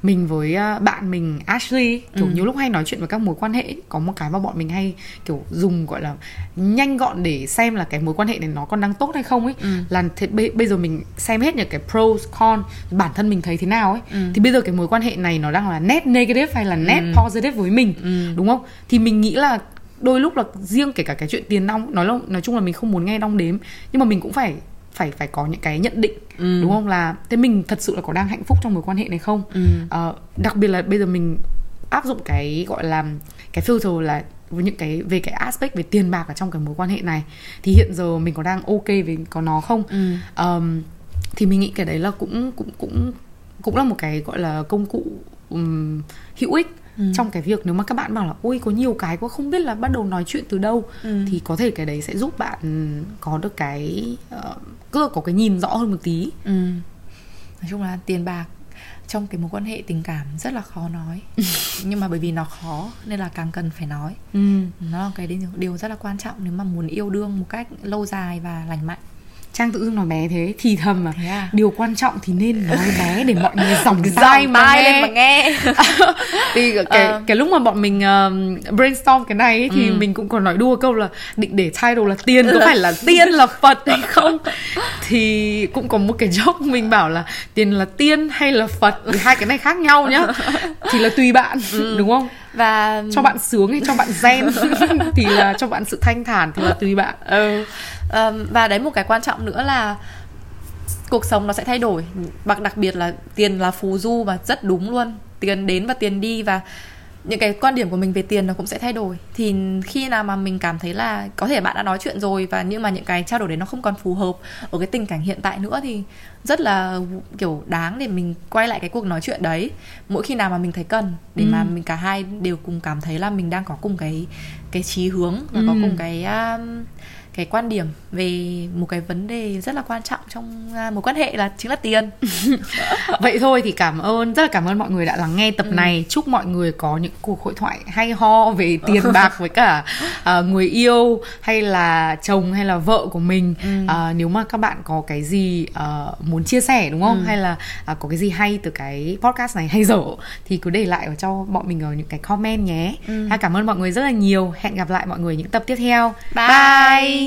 mình với ờ, bạn mình Ashley kiểu ừ. nhiều lúc hay nói chuyện về các mối quan hệ có một cái mà bọn mình hay kiểu dùng gọi là nhanh gọn để xem là cái mối quan hệ này nó còn đang tốt hay không ấy ừ. là thế, bây giờ mình xem hết những cái pros con bản thân mình thấy thế nào ấy ừ. thì bây giờ cái mối quan hệ này nó đang là net negative hay là net ừ. positive với mình ừ. đúng không thì mình nghĩ là đôi lúc là riêng kể cả cái chuyện tiền nong nói là nói chung là mình không muốn nghe đong đếm nhưng mà mình cũng phải phải phải có những cái nhận định ừ. đúng không là thế mình thật sự là có đang hạnh phúc trong mối quan hệ này không ừ. uh, đặc biệt là bây giờ mình áp dụng cái gọi là cái filter là với những cái về cái aspect về tiền bạc ở trong cái mối quan hệ này thì hiện giờ mình có đang ok với có nó không ừ. um, thì mình nghĩ cái đấy là cũng cũng cũng cũng là một cái gọi là công cụ um, hữu ích ừ. trong cái việc nếu mà các bạn bảo là ôi có nhiều cái quá không biết là bắt đầu nói chuyện từ đâu ừ. thì có thể cái đấy sẽ giúp bạn có được cái uh, cứ có cái nhìn rõ hơn một tí ừ. nói chung là tiền bạc trong cái mối quan hệ tình cảm rất là khó nói <laughs> nhưng mà bởi vì nó khó nên là càng cần phải nói ừ. nó là cái điều rất là quan trọng nếu mà muốn yêu đương một cách lâu dài và lành mạnh trang tự dưng nói bé thế thì thầm mà à? điều quan trọng thì nên nói bé để mọi người <laughs> dòng dai mà nghe, lên mà nghe. <laughs> thì cái uh. cái lúc mà bọn mình uh, brainstorm cái này ấy, thì ừ. mình cũng còn nói đua câu là định để title là tiên có phải là tiên là phật hay <laughs> không thì cũng có một cái joke mình bảo là tiền là tiên hay là phật thì hai cái này khác nhau nhá thì là tùy bạn ừ. đúng không và cho bạn sướng hay cho bạn zen thì là cho bạn sự thanh thản thì là tùy bạn ừ um, và đấy một cái quan trọng nữa là cuộc sống nó sẽ thay đổi đặc đặc biệt là tiền là phù du và rất đúng luôn tiền đến và tiền đi và những cái quan điểm của mình về tiền nó cũng sẽ thay đổi thì khi nào mà mình cảm thấy là có thể bạn đã nói chuyện rồi và nhưng mà những cái trao đổi đấy nó không còn phù hợp ở cái tình cảnh hiện tại nữa thì rất là kiểu đáng để mình quay lại cái cuộc nói chuyện đấy mỗi khi nào mà mình thấy cần để ừ. mà mình cả hai đều cùng cảm thấy là mình đang có cùng cái cái chí hướng và ừ. có cùng cái um, cái quan điểm về một cái vấn đề rất là quan trọng trong uh, mối quan hệ là chính là tiền <laughs> vậy thôi thì cảm ơn rất là cảm ơn mọi người đã lắng nghe tập ừ. này chúc mọi người có những cuộc hội thoại hay ho về tiền <laughs> bạc với cả uh, người yêu hay là chồng hay là vợ của mình ừ. uh, nếu mà các bạn có cái gì uh, muốn chia sẻ đúng không ừ. hay là uh, có cái gì hay từ cái podcast này hay dở thì cứ để lại cho bọn mình ở những cái comment nhé ừ. cảm ơn mọi người rất là nhiều hẹn gặp lại mọi người những tập tiếp theo bye, bye.